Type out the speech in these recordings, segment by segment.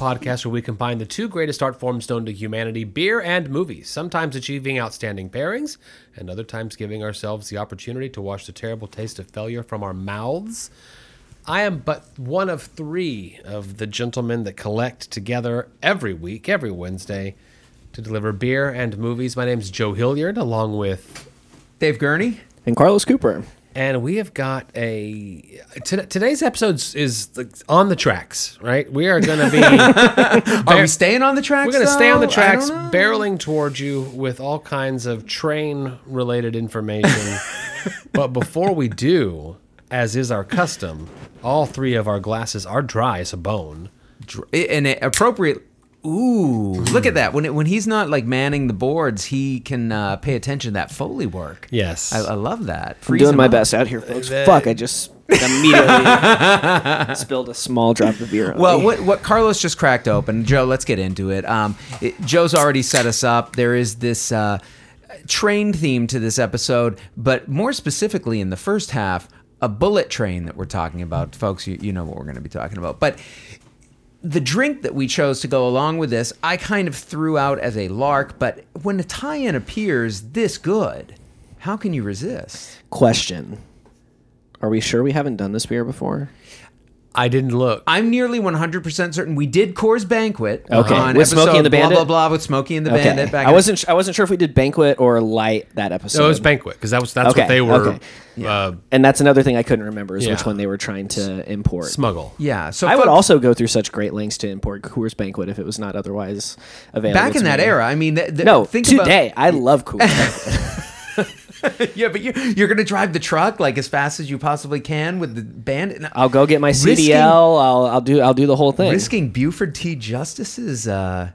podcast where we combine the two greatest art forms known to humanity beer and movies, sometimes achieving outstanding pairings, and other times giving ourselves the opportunity to wash the terrible taste of failure from our mouths. I am but one of three of the gentlemen that collect together every week, every Wednesday, to deliver beer and movies. My name's Joe Hilliard, along with Dave Gurney. and Carlos Cooper. And we have got a t- today's episode is on the tracks, right? We are going to be Are we staying on the tracks? we're going to stay on the tracks, barreling towards you with all kinds of train related information. but before we do, as is our custom, all three of our glasses are dry as a bone. and it, appropriate. Ooh, look at that! When it, when he's not like manning the boards, he can uh, pay attention to that foley work. Yes. I, I love that. I'm Freeze doing him my up. best out here, folks. Fuck, I just immediately spilled a small drop of beer. On Well, me. what what Carlos just cracked open, Joe. Let's get into it. Um, it- Joe's already set us up. There is this uh, train theme to this episode, but more specifically in the first half, a bullet train that we're talking about, folks. You, you know what we're going to be talking about, but. The drink that we chose to go along with this, I kind of threw out as a lark, but when a tie-in appears this good, how can you resist? question: Are we sure we haven't done this beer before? I didn't look. I'm nearly 100% certain we did Coors Banquet Okay, on with Smokey episode and the Bandit? blah blah blah with Smokey and the Bandit back I in- wasn't. I wasn't sure if we did banquet or light that episode. No, it was banquet because that was that's Okay, what they were okay. uh, and that's another thing I couldn't remember is which Yeah. one they were trying to import. smuggle. Yeah, so I would folks- also go through such great lengths to import Coors Banquet if it was not otherwise available. back in that me. era. I mean, th- th- No, think today I love Coors. Banquet. About, yeah, but you, you're going to drive the truck like as fast as you possibly can with the band. I'll go get my CDL. Risking- I'll I'll do I'll do the whole thing risking Buford T. Justice's uh,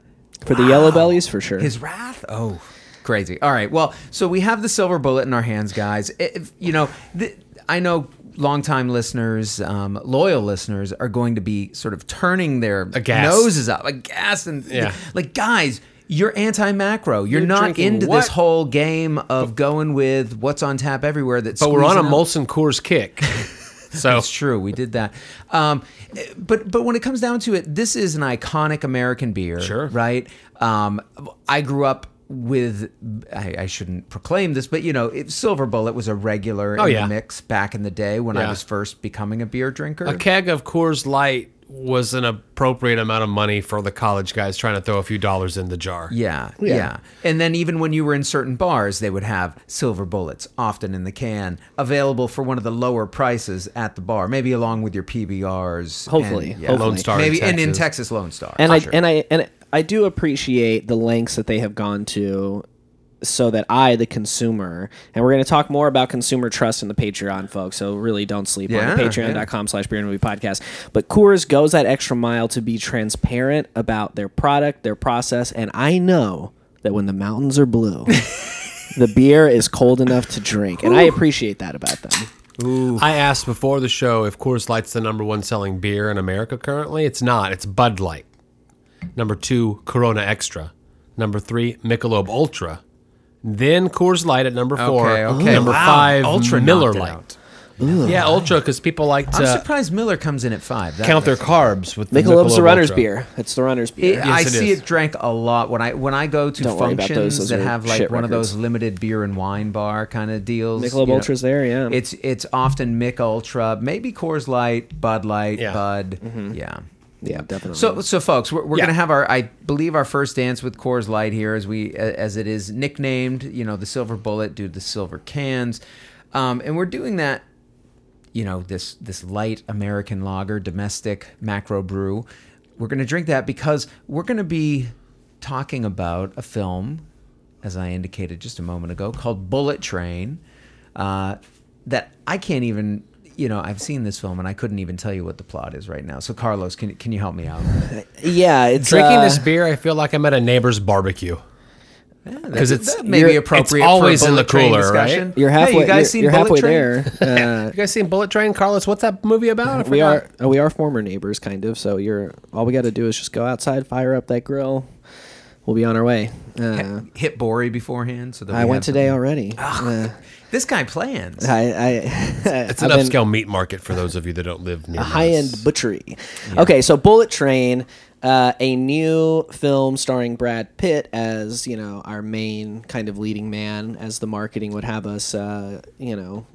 for the yellow bellies for sure. his wrath. Oh, crazy! All right, well, so we have the silver bullet in our hands, guys. If, you know, th- I know. Longtime listeners, um, loyal listeners, are going to be sort of turning their Aghast. noses up, aghast, and Yeah. like, guys, you're anti-macro. You're, You're not into what? this whole game of going with what's on tap everywhere. That's But we're on a out- Molson Coors kick. So It's true. We did that. Um, but but when it comes down to it, this is an iconic American beer. Sure. Right. Um, I grew up with. I, I shouldn't proclaim this, but you know, it, Silver Bullet was a regular Oh, in yeah. the mix back in the day when I was first becoming a beer drinker. a keg of Coors Light was an appropriate amount of money for the college guys trying to throw a few dollars in the jar. Yeah, yeah, And then even when you were in certain bars, they would have silver bullets, often in the can, available for one of the lower prices at the bar, maybe along with your PBRs. Hopefully, and, hopefully. Lone Star in maybe and in Texas. Texas Lone Star. and I sure. and I and I do appreciate the lengths that they have gone to so that I, the consumer, and we're going to talk more about consumer trust in the Patreon, folks. So really, don't sleep Yeah, on the Patreon.com slash Beer and Movie Podcast. But Coors goes that extra mile to be transparent about their product, their process, and I know that when the mountains are blue, the beer is cold enough to drink, and I appreciate that about them. I asked before the show if Coors Light's the number one selling beer in America currently. It's not. It's Bud Light. Number two, Corona Extra. Number three, Michelob Ultra. Then Coors Light at number four. Okay, okay. Number Wow, five, Ultra Miller Light. out. Yeah, Ultra because people like I'm surprised Miller comes in at five. That- count their carbs with the Michelob's the Michelob runner's Ultra. beer. It's the runner's beer. It, I it see is. it drank a lot when I when I go to Don't worry about those. functions Those that have like shit one of those limited beer and wine bar kind of deals. Michelob you know. Ultra's there, yeah. It's it's often Mick Ultra, maybe Coors Light, Bud Light, Yeah. Bud. Mm-hmm. Yeah. Yeah, definitely. So, so folks, we're, we're Yeah. gonna have our, I believe, our first dance with Coors Light here, as we, as it is nicknamed, you know, the Silver Bullet due to the silver cans, um, and we're doing that, you know, this this light American lager, domestic macro brew. We're gonna drink that because we're gonna be talking about a film, as I indicated just a moment ago, called Bullet Train, uh, that I can't even. You know, I've seen this film and I couldn't even tell you what the plot is right now. So, Carlos, can can you help me out? yeah, it's Drinking uh, this beer, I feel like I'm at a neighbor's barbecue. Because it's That may be you're- appropriate. it's always for a in the Bullet Train cooler, right? discussion. You're Hey, you guys you're, seen you're Bullet Train? there. Uh, You guys seen Bullet Train, Carlos? What's that movie about? I we are. uh, We are former neighbors, kind of. So you're. All we got to do is just go outside, fire up that grill, we'll be on our way. Uh, Hit Bori beforehand, so that I we went today some- already. Uh, This guy plans. I, I It's an upscale meat market for those of you that don't live near a high end us. butchery. Okay, so Bullet Train, uh, a new film starring Brad Pitt as you know our main kind of leading man, as the marketing would have us, uh, you know.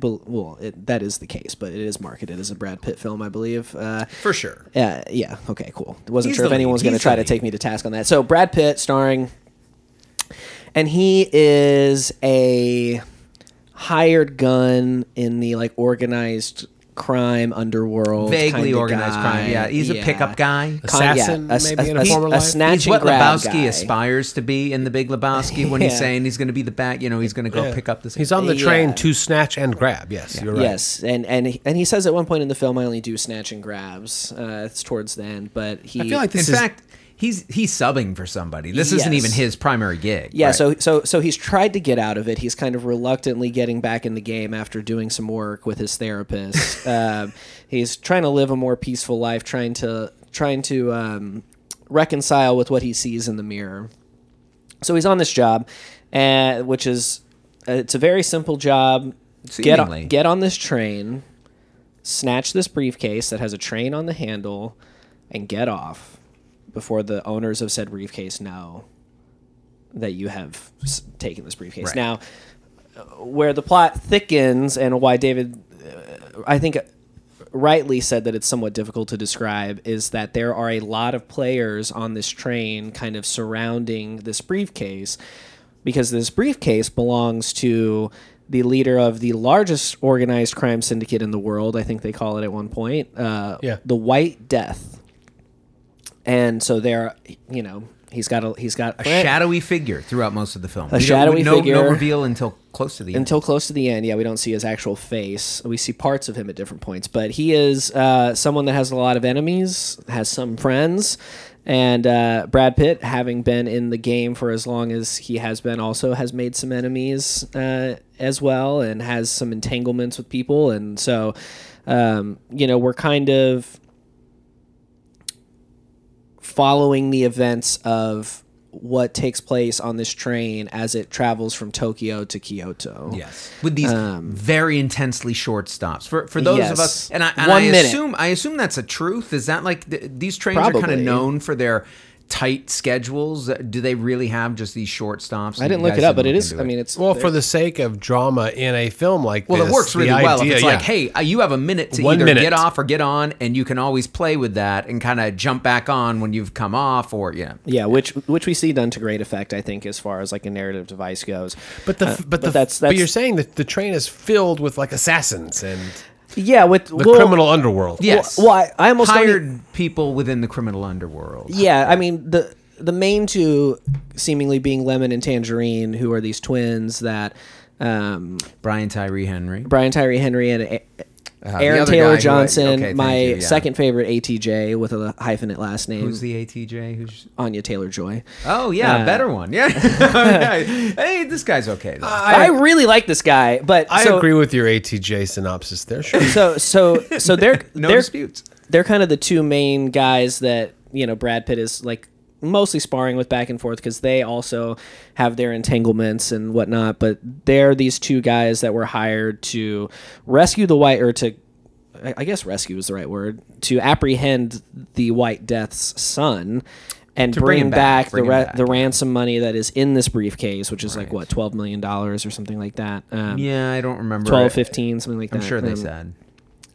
Well, it, that is the case, but it is marketed as a Brad Pitt film, I believe. Uh, for sure. yeah, yeah. Okay, cool. Wasn't He's sure if anyone was going to try to take me to task on that. So Brad Pitt starring, and he is a hired gun in the like organized crime underworld, Vaguely organized guy. crime. Yeah, he's a pickup guy. Con- Assassin, a, s- maybe, a- in a a- former a life? snatch He's what grab Lebowski guy. aspires to be in the Big Lebowski when he's saying he's going to be the bat. You know, he's going to go Yeah. pick up this. He's on the train Yeah. to snatch and grab. Yes, you're right. Yes, and and he, and he says at one point in the film, "I only do snatch and grabs." Uh, it's towards the end, but he. I feel like In this is fact, he's he's subbing for somebody. This isn't even his primary gig. Yeah, Right. so so so he's tried to get out of it. He's kind of reluctantly getting back in the game after doing some work with his therapist. um, he's trying to live a more peaceful life, trying to trying to um, reconcile with what he sees in the mirror. So he's on this job, uh, which is uh, it's a very simple job. Get Seemingly. on, get on this train, snatch this briefcase that has a train on the handle, and get off before the owners of said briefcase know that you have s- taken this briefcase. Right. Now, where the plot thickens and why David, uh, I think, uh, rightly said that it's somewhat difficult to describe is that there are a lot of players on this train kind of surrounding this briefcase because this briefcase belongs to the leader of the largest organized crime syndicate in the world. I think they call it at one point. Uh, Yeah. The White Death. And so there, you know, he's got a he's got a shadowy figure throughout most of the film. A shadowy no, figure. No reveal until close to the end. until close to the end. Yeah, we don't see his actual face. We see parts of him at different points, but he is uh, someone that has a lot of enemies, has some friends, and uh, Brad Pitt, having been in the game for as long as he has been, also has made some enemies uh, as well, and has some entanglements with people, and so um, you know we're kind of following the events of what takes place on this train as it travels from Tokyo to Kyoto. Yes, with these very intensely short stops for for those of Um, us, and I, and One I minute. assume I assume that's a truth. Is that like th- these trains are kind of known for their tight schedules? Do they really have just these short stops? I didn't look it up, but didn't it look is. into I mean, it's Well, for the sake of drama in a film like Well, this, it works the really well. If it's yeah. like, hey, uh, you have a minute to One either minute. get off or get on, and you can always play with that and kind of jump back on when you've come off, or yeah. yeah, which which we see done to great effect, I think, as far as like a narrative device goes. But the Uh, but the that's but you're saying that the train is filled with like assassins and yeah with the well, criminal underworld. Yes. Well, I, I almost don't hired people within the criminal underworld. Yeah, I mean the the main two seemingly being Lemon and Tangerine, who are these twins that um, Brian Tyree Henry. Brian Tyree Henry and A- Uh, Aaron Taylor guy who I- Johnson, okay, my you, yeah. second favorite ATJ with a hyphenate last name, Who's the ATJ? Who's Anya Taylor Joy. Oh yeah, Uh, better one. Yeah. hey, this guy's okay. Though. I, really like this guy, but I so, agree with your ATJ synopsis there. Sure. So so so they're no they're disputes. they're kind of the two main guys that you know Brad Pitt is like mostly sparring with back and forth because they also have their entanglements and whatnot. But they're these two guys that were hired to rescue the white or to. I guess rescue is the right word to apprehend the White Death's son and bring, bring him back, back, bring the him back, the ransom money that is in this briefcase, which is like what twelve million dollars or something like that. Um, Yeah, I don't remember. 12, it. 15, something like that. I'm sure they Um, said.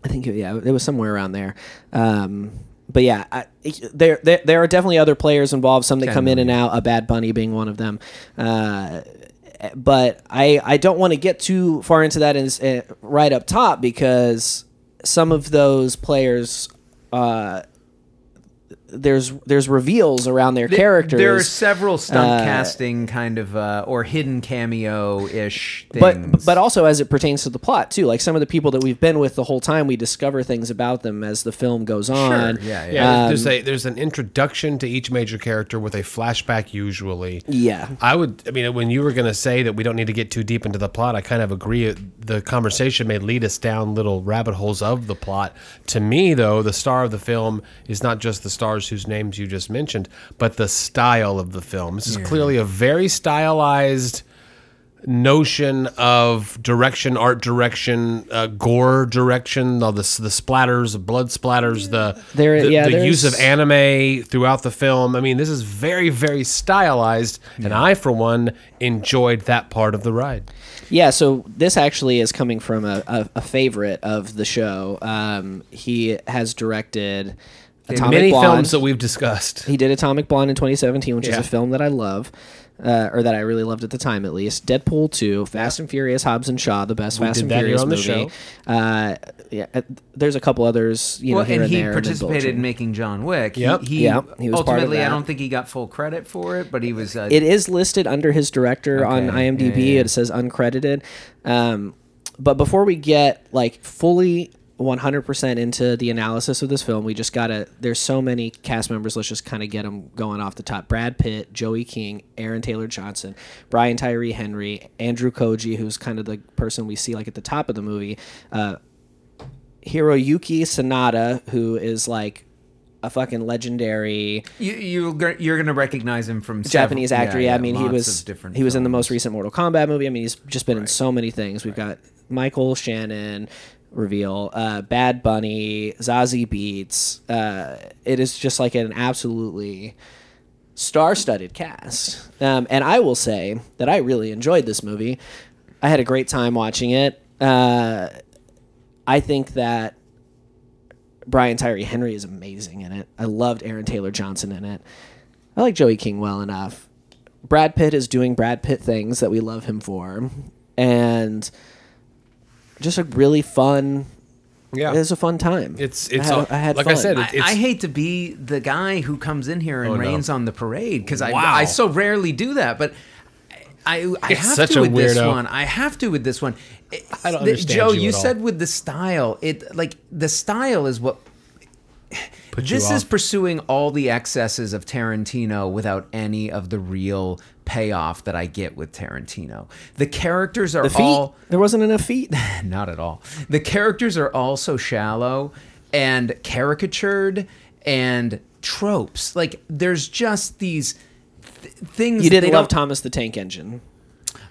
I think yeah, it was somewhere around there. Um, but yeah, I, there, there there are definitely other players involved. Some that 10 come in and out. A Bad Bunny being one of them. Uh, but I I don't want to get too far into that is uh, right up top because some of those players. Uh, there's there's reveals around their characters. There are several stunt Uh, casting kind of uh, or hidden cameo ish things. but but also as it pertains to the plot too like some of the people that we've been with the whole time we discover things about them as the film goes on yeah, yeah. Yeah, Um, there's a there's an introduction to each major character with a flashback usually. yeah I would I mean when you were going to say that we don't need to get too deep into the plot, I kind of agree the conversation may lead us down little rabbit holes of the plot. To me though, the star of the film is not just the stars stars whose names you just mentioned, but the style of the film. This is clearly a very stylized notion of direction, art direction, uh, gore direction, all the the splatters, the blood splatters, the There- the, yeah, the use of anime throughout the film. I mean, this is very very stylized, and I for one enjoyed that part of the ride. Yeah, so this actually is coming from a, a, a favorite of the show. Um, he has directed Atomic Many Blonde. films that we've discussed. He did Atomic Blonde in 2017, which Yeah. is a film that I love, uh, or that I really loved at the time, at least. Deadpool 2, Fast and Furious, Hobbs and Shaw, the best We Fast did and that here Furious on the movie. show. Uh, yeah, uh, there's a couple others, you know, Well, here and and, he there. and then participated in Vulture. making John Wick. He- Yep. He, Yeah, he was part of ultimately, I don't think he got full credit for it, but he was. Uh, It is listed under his director on Okay, yeah, IMDb. yeah, yeah. It says uncredited. Um, but before we get like fully 100% into the analysis of this film, we just gotta. There's so many cast members. Let's just kind of get them going off the top. Brad Pitt, Joey King, Aaron Taylor Johnson, Brian Tyree Henry, Andrew Koji, who's kind of the person we see like at the top of the movie. Uh, Hiroyuki Sanada, who is like a fucking legendary you, you, you're going to recognize him from Japanese several- actor. Yeah, I mean he was he was in the most recent Mortal Kombat movie. I mean he's just been in so many things. We've got Michael Shannon reveal, uh, Bad Bunny, Zazie Beetz. Uh, it is just like an absolutely star-studded cast. Um, and I will say that I really enjoyed this movie. I had a great time watching it. Uh, I think that Brian Tyree Henry is amazing in it. I loved Aaron Taylor Johnson in it. I like Joey King well enough. Brad Pitt is doing Brad Pitt things that we love him for, and just a really fun. Yeah. it was a fun time. It's I it's had, all- I had like I fun. said, I, it- it's I hate to be the guy who comes in here and Oh, no. rains on the parade because I, Wow. I so rarely do that, but I, I It's have such to a with this one. I have to with this one. It- I don't the- understand Joe, you you at all. said with the style, it like the style is what put you this is off. pursuing all the excesses of Tarantino without any of the real payoff that I get with Tarantino. The characters are the all there wasn't enough feet. not at all. The characters are all so shallow and caricatured and tropes. Like there's just these th- things You didn't love Thomas the Tank Engine.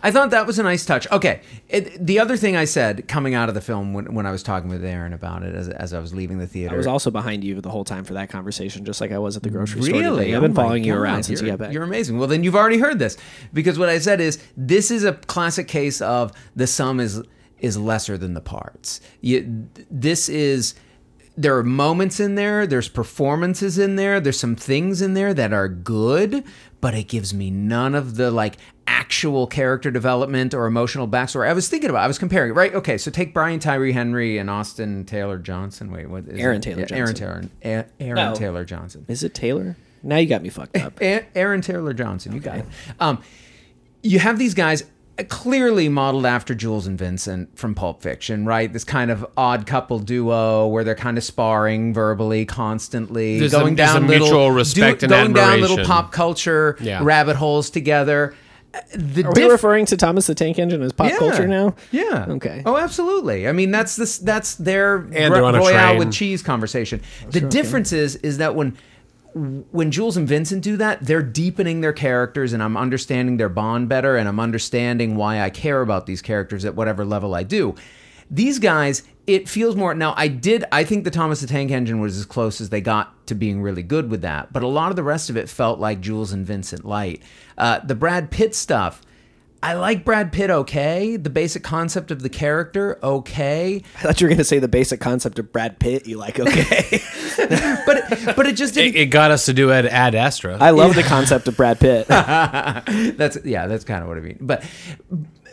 I thought that was a nice touch. Okay, it, the other thing I said coming out of the film when, when I was talking with Aaron about it as, as I was leaving the theater. I was also behind you the whole time for that conversation, just like I was at the grocery store. Really? I've Oh been my following you around since you you're- got back. You're amazing. Well, then you've already heard this because what I said is this is a classic case of the sum is is lesser than the parts. You, this is there are moments in there, there's performances in there, there's some things in there that are good, but it gives me none of the like actual character development or emotional backstory. I was thinking about, I was comparing, right? Okay, so take Brian Tyree Henry and Austin Taylor Johnson. Wait, what is Aaron it? Taylor Yeah, Aaron Taylor. A- Aaron No. Taylor Johnson. Is it Taylor? Now you got me fucked up. A- Aaron Taylor Johnson. You got it. Um, you have these guys clearly modeled after Jules and Vincent from Pulp Fiction, right? This kind of odd couple duo where they're kind of sparring verbally constantly, There's going a down little mutual respect and going down little pop culture Yeah. rabbit holes together. The Are we referring to Thomas the Tank Engine as pop culture now? Yeah. Okay. Oh, absolutely. I mean, that's this. That's their And they're on a royale train. with cheese conversation. The difference is, is that when when Jules and Vincent do that, they're deepening their characters, and I'm understanding their bond better, and I'm understanding why I care about these characters at whatever level I do. These guys, it feels more. Now, I did. I think the Thomas the Tank Engine was as close as they got to being really good with that, but a lot of the rest of it felt like Jules and Vincent light. Uh, the Brad Pitt stuff. I like Brad Pitt okay. The basic concept of the character okay. I thought you were going to say the basic concept of Brad Pitt. You like okay? But but it just It, didn't it got us to do Ad, Ad Astra. I love the concept of Brad Pitt. that's yeah, that's kind of what I mean. But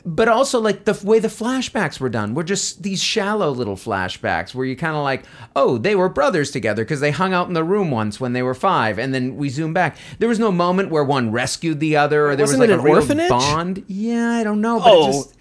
but also like the way the flashbacks were done were just these shallow little flashbacks where you kind of like, oh, they were brothers together because they hung out in the room once when they were five, and then we zoom back. There was no moment where one rescued the other, or there Wasn't was it like a an real orphanage? bond. Yeah, I don't know, but Oh. it just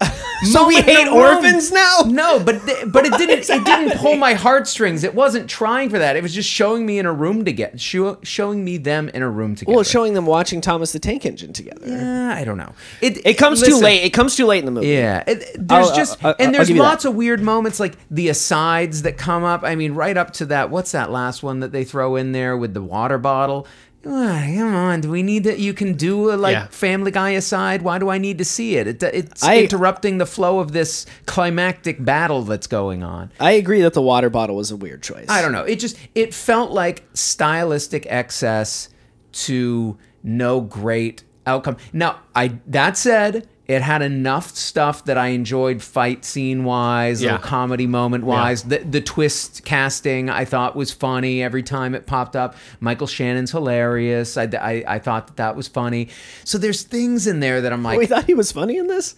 So we hate orphans now? No, but th- but it didn't it didn't pull my heartstrings. It wasn't trying for that. It was just showing me in a room together, show, showing me them in a room together. Well, showing them watching Thomas the Tank Engine together. Uh, I don't know. It It comes too late. It comes too late in the movie. Yeah, it, there's I'll- just I'll- I'll and there's you that. lots of weird moments like the asides that come up. I mean, right up to that. What's that last one that they throw in there with the water bottle? Ah, Come on, do we need that? You can do a like Yeah. Family Guy aside. Why do I need to see it? it it's I- interrupting the flow of this climactic battle that's going on. I agree that the water bottle was a weird choice. I don't know. It just it felt like stylistic excess to no great outcome. Now, I that said, it had enough stuff that I enjoyed fight scene wise, Yeah. comedy moment wise. The the twist casting I thought was funny every time it popped up. Michael Shannon's hilarious. I, I, I thought that that was funny. So there's things in there that I'm like, We thought he was funny in this.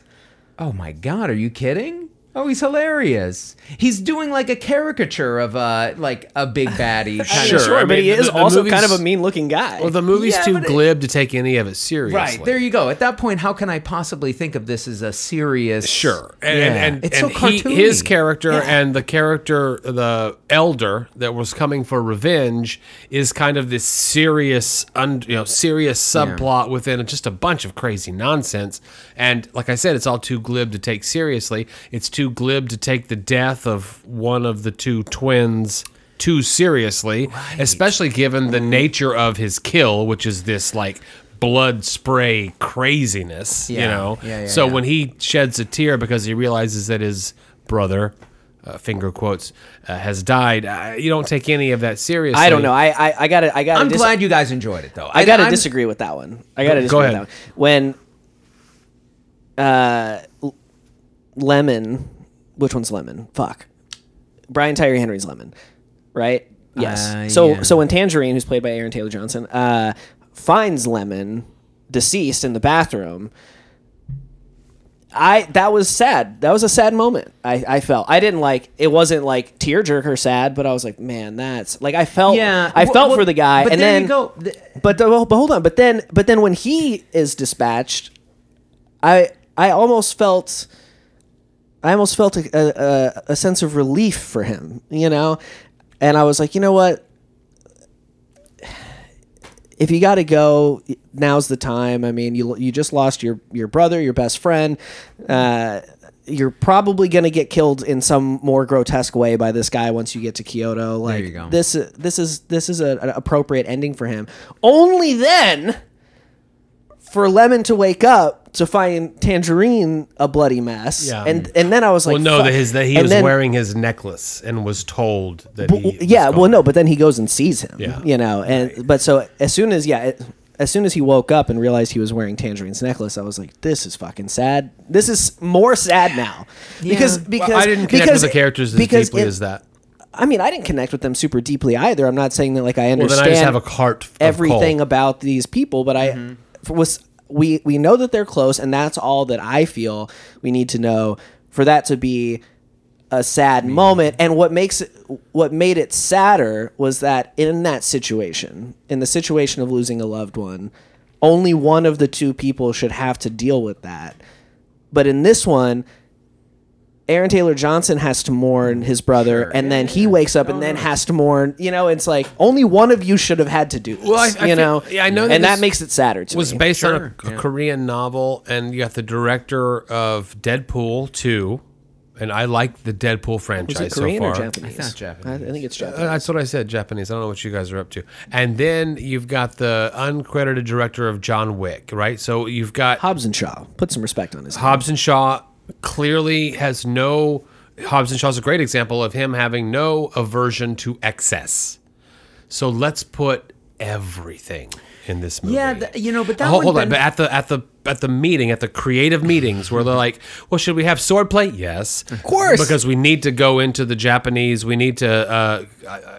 Oh my god, are you kidding? Oh, he's hilarious. He's doing like a caricature of uh like a big baddie. Kind Sure, Of, Sure, I but mean, he is the also kind of a mean-looking guy. Well, the movie's Yeah, too but it- glib to take any of it seriously. right there, you go. At that point, how can I possibly think of this as a serious? Sure, and Yeah. and, and, it's and so he, cartoony. his character Yeah. and the character, the elder that was coming for revenge, is kind of this serious, un, you know, serious subplot within just a bunch of crazy nonsense. And like I said, it's all too glib to take seriously. It's too glib to take the death of one of the two twins too seriously, especially given the nature of his kill, which is this like blood spray craziness. You know, Yeah, yeah, so yeah. when he sheds a tear because he realizes that his brother, uh, finger quotes, uh, has died, uh, you don't take any of that seriously. I don't know. I I, I got to I got I'm to glad you guys enjoyed it though. I got to disagree with that one. I got to Go disagree with ahead. that one. When uh L- Lemon, which one's Lemon? Fuck. Brian Tyree Henry's Lemon, right? Yes. Uh, so yeah. so when Tangerine, who's played by Aaron Taylor Johnson, uh, finds Lemon deceased in the bathroom. I that was sad. That was a sad moment. I, I felt. I didn't like. It wasn't like tearjerker sad, but I was like, man, that's like I felt. Yeah, I felt well, for the guy, But and then you go. But, the, well, but hold on. But then, but then when he is dispatched, I I almost felt, I almost felt a, a, a sense of relief for him, you know, and I was like, you know what, if you got to go, now's the time. I mean, you you just lost your your brother, your best friend. Uh, you're probably going to get killed in some more grotesque way by this guy once you get to Kyoto. Like you go. this, this is this is a, an appropriate ending for him. Only then, for Lemon to wake up to find Tangerine a bloody mess. Yeah. and and then I was like, Well, no, fuck. that his that he And was then- wearing his necklace and was told that well, he. was yeah, well, no, but then he goes and sees him. Yeah. you know, and but so as soon as yeah, it, as soon as he woke up and realized he was wearing Tangerine's necklace, I was like, this is fucking sad. This is more sad now because Yeah. because Well, I didn't connect because, with the characters as because deeply it- as that. I mean, I didn't connect with them super deeply either. I'm not saying that like I Well, understand then I just have a heart of everything coal. about these people, but I Mm-hmm. for- was we we know that they're close, and that's all that I feel we need to know for that to be a sad moment. And what makes it what made it sadder was that in that situation, in the situation of losing a loved one, only one of the two people should have to deal with that. But in this one, Aaron Taylor Johnson has to mourn his brother, and then he wakes up and then has to mourn. You know, it's like only one of you should have had to do this. Well, I- I you feel- know, yeah, I know and that makes it sadder to was me. based on a, a yeah. Korean novel, and you got the director of Deadpool 2, and I like the Deadpool Was franchise it Korean so or far. Japanese? I thought Japanese. I, I think it's Uh, Japanese. That's what I said, Japanese. I don't know what you guys are up to. And then you've got the uncredited director of John Wick, right? So you've got Hobbs and Shaw. Put some respect on his name. And Shaw clearly has no. Hobbs and Shaw's a great example of him having no aversion to excess. So let's put everything in this movie. Yeah, th- you know, but that hold, hold on. But at the at the at the meeting, at the creative meetings, where they're like, "Well, should we have swordplay?" Yes, of course. because we need to go into the Japanese. We need to. Uh,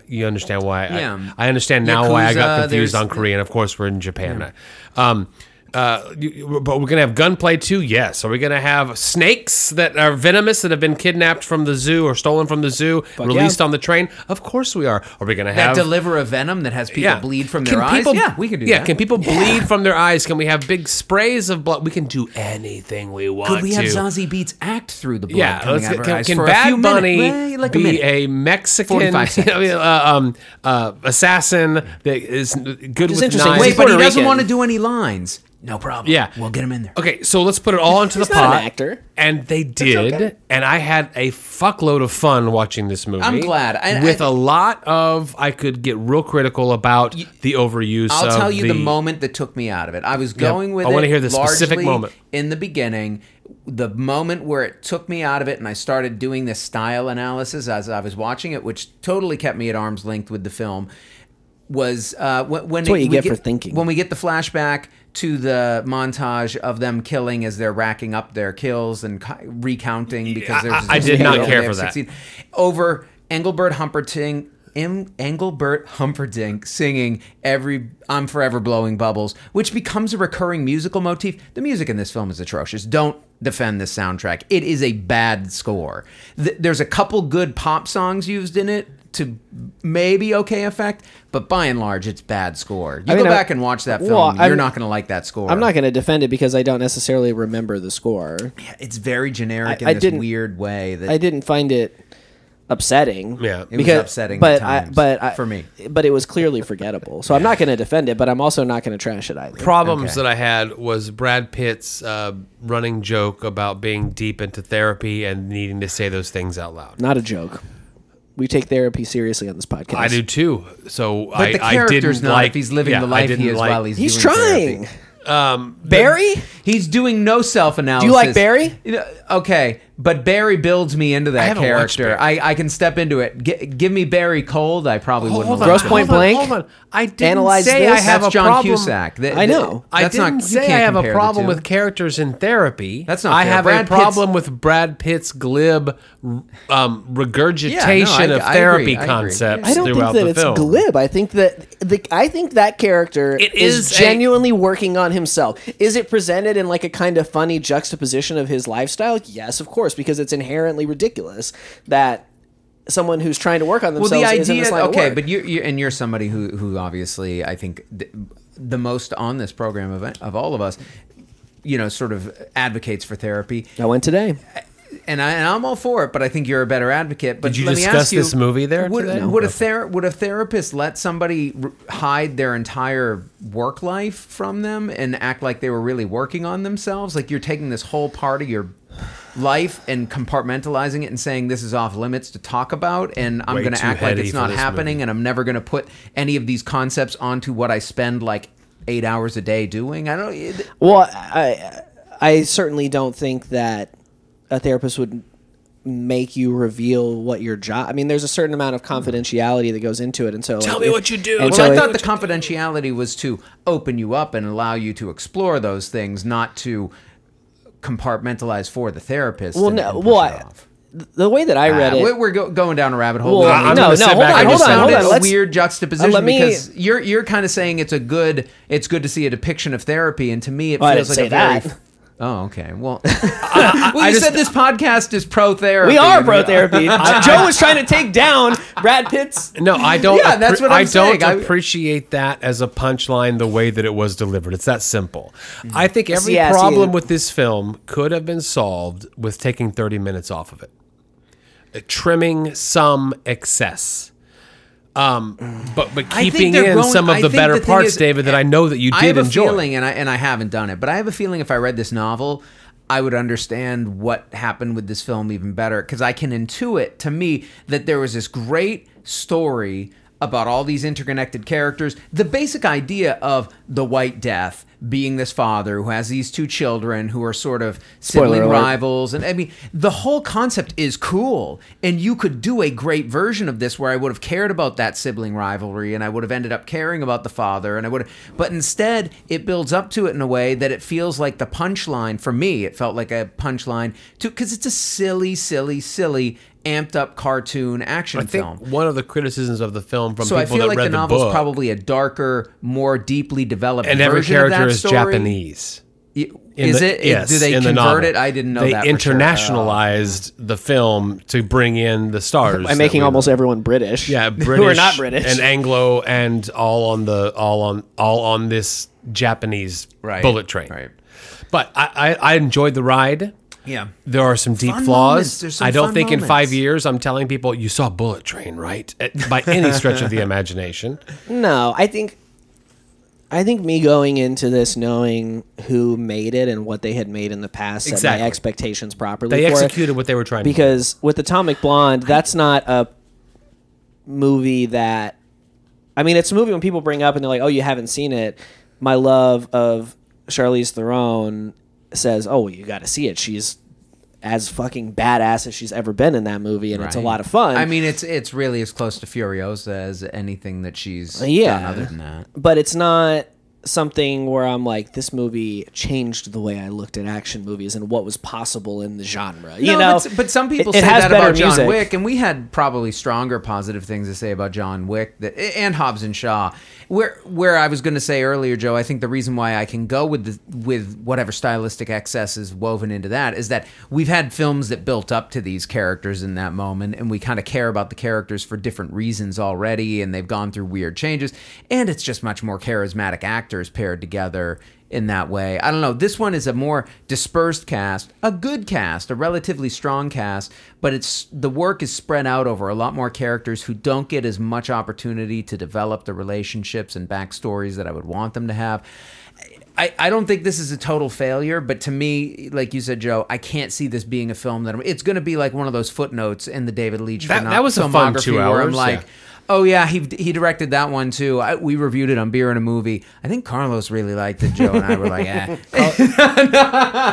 you understand why? Yeah. I, I understand now why I got confused on Korean. Of course, we're in Japan. Um, Uh, you- but we're gonna have gunplay too. Yes. Are we gonna have snakes that are venomous that have been kidnapped from the zoo or stolen from the zoo, released yeah. on the train? Of course we are. Are we gonna That have deliver a venom that has people bleed from their Can eyes. people- yeah, we can do yeah, that. can people bleed from their eyes? Can we have big sprays of blood? We can do anything we want. Could we have to. Zazie Beetz act through the blood Yeah, coming let's out of get, her can, eyes can for a Bad Bunny minutes? Like a be minute. a Mexican 45 I mean, uh, um, uh, assassin that is good with interesting. knives? Wait, but he Puerto doesn't Rican. want to do any lines. No problem. Yeah. we'll get him in there. Okay, so let's put it all into the He's not an pot. actor. And they did, and I had a fuckload of fun watching this movie. I'm glad. I- with I- a lot of, I could get real critical about the overuse. I'll of tell you the, moment that took me out of it. I was going with I wanna hear the specific largely moment. in the beginning. The moment where it took me out of it, and I started doing this style analysis as I was watching it, which totally kept me at arm's length with the film, was uh, when, when what you we get for thinking. When we get the flashback to the montage of them killing as they're racking up their kills and co- recounting because there's. I- I did not care for that. 16 over Engelbert Humperdinck. M- Engelbert Humperdinck singing "Every I'm Forever Blowing Bubbles," which becomes a recurring musical motif. The music in this film is atrocious. Don't defend this soundtrack. It is a bad score. Th- there's a couple good pop songs used in it to maybe okay effect, but by and large, it's bad score. You I mean, go I- back and watch that film, well, you're I'm- not going to like that score. I'm not going to defend it because I don't necessarily remember the score. It's very generic I- in I this didn't- weird way that I didn't find it upsetting. Yeah. It was upsetting at but I, but I, for me. But it was clearly forgettable. So I'm not going to defend it, but I'm also not going to trash it either. problems Okay. that I had was Brad Pitt's uh, running joke about being deep into therapy and needing to say those things out loud. Not a joke. We take therapy seriously on this podcast. I do too. So But I, the I character's didn't not like if he's living yeah, the life he is like- while he's He's doing trying. therapy. Barry? He's doing no self analysis. Do you like Barry? Okay, but Barry builds me into that haven't watched character. I, I can step into it. G- give me Barry cold, I probably wouldn't. Hold on, Gross it. Point hold on, Blank? Hold on. I didn't Analyze say this? I have That's a John problem. Cusack. Th- I th- know. I That's didn't not, say I have a problem with characters in therapy. That's not I fair. have Brad a Pitt's- problem with Brad Pitt's glib um, regurgitation Yeah, no, I- of I therapy agree, I agree. concepts I don't think that it's film. glib. I think that the I think that character It is, is a- genuinely working on himself. Is it presented in like a kind of funny juxtaposition of his lifestyle? Yes, of course, because it's inherently ridiculous that someone who's trying to work on themselves Well, themselves the is in idea, this line of okay, work. but you, you and you're somebody who, who obviously I think th- the most on this program of of all of us, you know, sort of advocates for therapy, I went today. and I and I'm all for it. But I think you're a better advocate. But Did you let me discuss ask you, this movie there Would, today? would a ther- would a therapist let somebody r- hide their entire work life from them and act like they were really working on themselves? Like you're taking this whole part of your life and compartmentalizing it and saying this is off limits to talk about and I'm going to act like it's not happening movie. and I'm never going to put any of these concepts onto what I spend like 8 hours a day doing. I don't it- Well, I I certainly don't think that a therapist would make you reveal what your job. I mean, there's a certain amount of confidentiality that goes into it, and so Tell like, me if- what you do. Well, so I if- thought the confidentiality was to open you up and allow you to explore those things, not to compartmentalize for the therapist. well, no, well, I, the way that I read Ah, it, we're go, going down a rabbit hole. Well, I'm no, no, hold on, hold on, found hold on. a Let's, weird juxtaposition uh, me- because you're you're kind of saying it's a good it's good to see a depiction of therapy, and to me it Well, feels like a very. That. Oh, okay. Well, well, you just- said this podcast is pro therapy. we are pro therapy. Joe was trying to take down Brad Pitt's. No, I don't. Yeah, that's what I'm I don't appreciate that as a punchline the way that it was delivered. It's that simple. Mm. I think every Yeah, problem it- with this film could have been solved with taking 30 minutes off of it, Uh, trimming some excess. Um, but but keeping in going- some of the better the parts, is- David, that I know that you I did have a enjoy. feeling, and I and I haven't done it, but I have a feeling if I read this novel, I would understand what happened with this film even better because I can intuit to me that there was this great story about all these interconnected characters. The basic idea of the White Death being this father who has these two children who are sort of sibling rivals, and I mean the whole concept is cool, and you could do a great version of this where I would have cared about that sibling rivalry, and I would have ended up caring about the father, and I would. have But instead, it builds up to it in a way that it feels like the punchline for me. It felt like a punchline to because it's a silly, silly, silly, amped up cartoon action I think film. one of the criticisms of the film from So I feel that like the novel's book, probably a darker, more deeply developed and every version of character is story- Japanese. Y- In Is the- it? Yes, Do they in the convert novel. it? I didn't know they that. for sure. internationalized oh. the film to bring in the stars. By that making we- almost everyone British. yeah British who are not British. and Anglo and all on the all on all on this Japanese Right. bullet train. Right. But I, I, I enjoyed the ride. Yeah. There are some deep Fun flaws. some I don't fun think in five years I'm telling people you saw Bullet Train, right? By any stretch of the imagination. No, I think I think me going into this knowing who made it and what they had made in the past set Exactly. my expectations properly. They for it. executed what they were trying to because with Atomic Blonde, that's not a movie that. I mean, it's a movie when people bring up and they're like, "Oh, you haven't seen it." My love of Charlize Theron says, "Oh, you got to see it. She's as fucking badass as she's ever been in that movie, and it's a Right. lot of fun." I mean, it's it's really as close to Furiosa as anything that she's Yeah. done other than that. but it's not something where I'm like, this movie changed the way I looked at action movies and what was possible in the genre. You No, know, but, but some people it- it say has that about John music. Wick, and we had probably stronger positive things to say about John Wick that, and Hobbs and Shaw. Where where I was going to say earlier, Joe, I think the reason why I can go with the, with whatever stylistic excess is woven into that is that we've had films that built up to these characters in that moment, and we kind of care about the characters for different reasons already, and they've gone through weird changes, and it's just much more charismatic actors paired together in that way. I don't know. This one is a more dispersed cast, a good cast, a relatively strong cast, but it's the work is spread out over a lot more characters who don't get as much opportunity to develop the relationships and backstories that I would want them to have. I, I don't think this is a total failure, but to me, like you said, Joe, I can't see this being a film that I'm, it's going to be like one of those footnotes in the David Leitch That- that was a fun two where I'm hours, like, yeah. Oh yeah, he he directed that one too. I, we reviewed it on Beer and a Movie. I think Carlos really liked it. Joe and I were like, eh.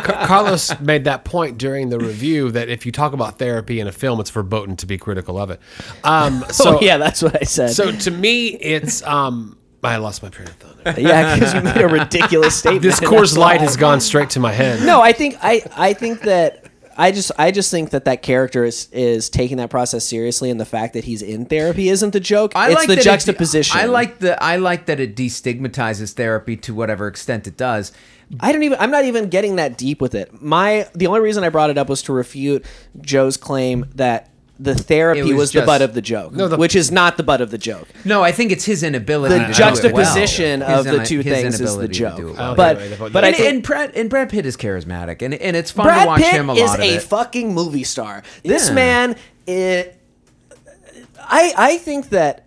Car- Carlos made that point during the review that if you talk about therapy in a film, it's verboten to be critical of it. Um, so oh yeah, that's what I said. so to me, it's um, I lost my train of thought. yeah, because you made a ridiculous statement. This and Coors Light has gone straight to my head. No, I think I I think that I just I just think that that character is is taking that process seriously, and the fact that he's in therapy isn't the joke. I it's like the that it- juxtaposition. I like the I like that it destigmatizes therapy to whatever extent it does. I don't even. I'm not even getting that deep with it. My the only reason I brought it up was to refute Joe's claim that the therapy It was, was the just- butt of the joke, No, the- which is not the butt of the joke. No, I think it's his inability. The to do it well. juxtaposition His of the two his things is the inability to joke. do it well. But okay, right, but I and, think and Brad and Brad Pitt is charismatic, and and it's fun Brad to watch Pitt him a lot. is lot of a it. fucking movie star. This Yeah. man, it, I I think that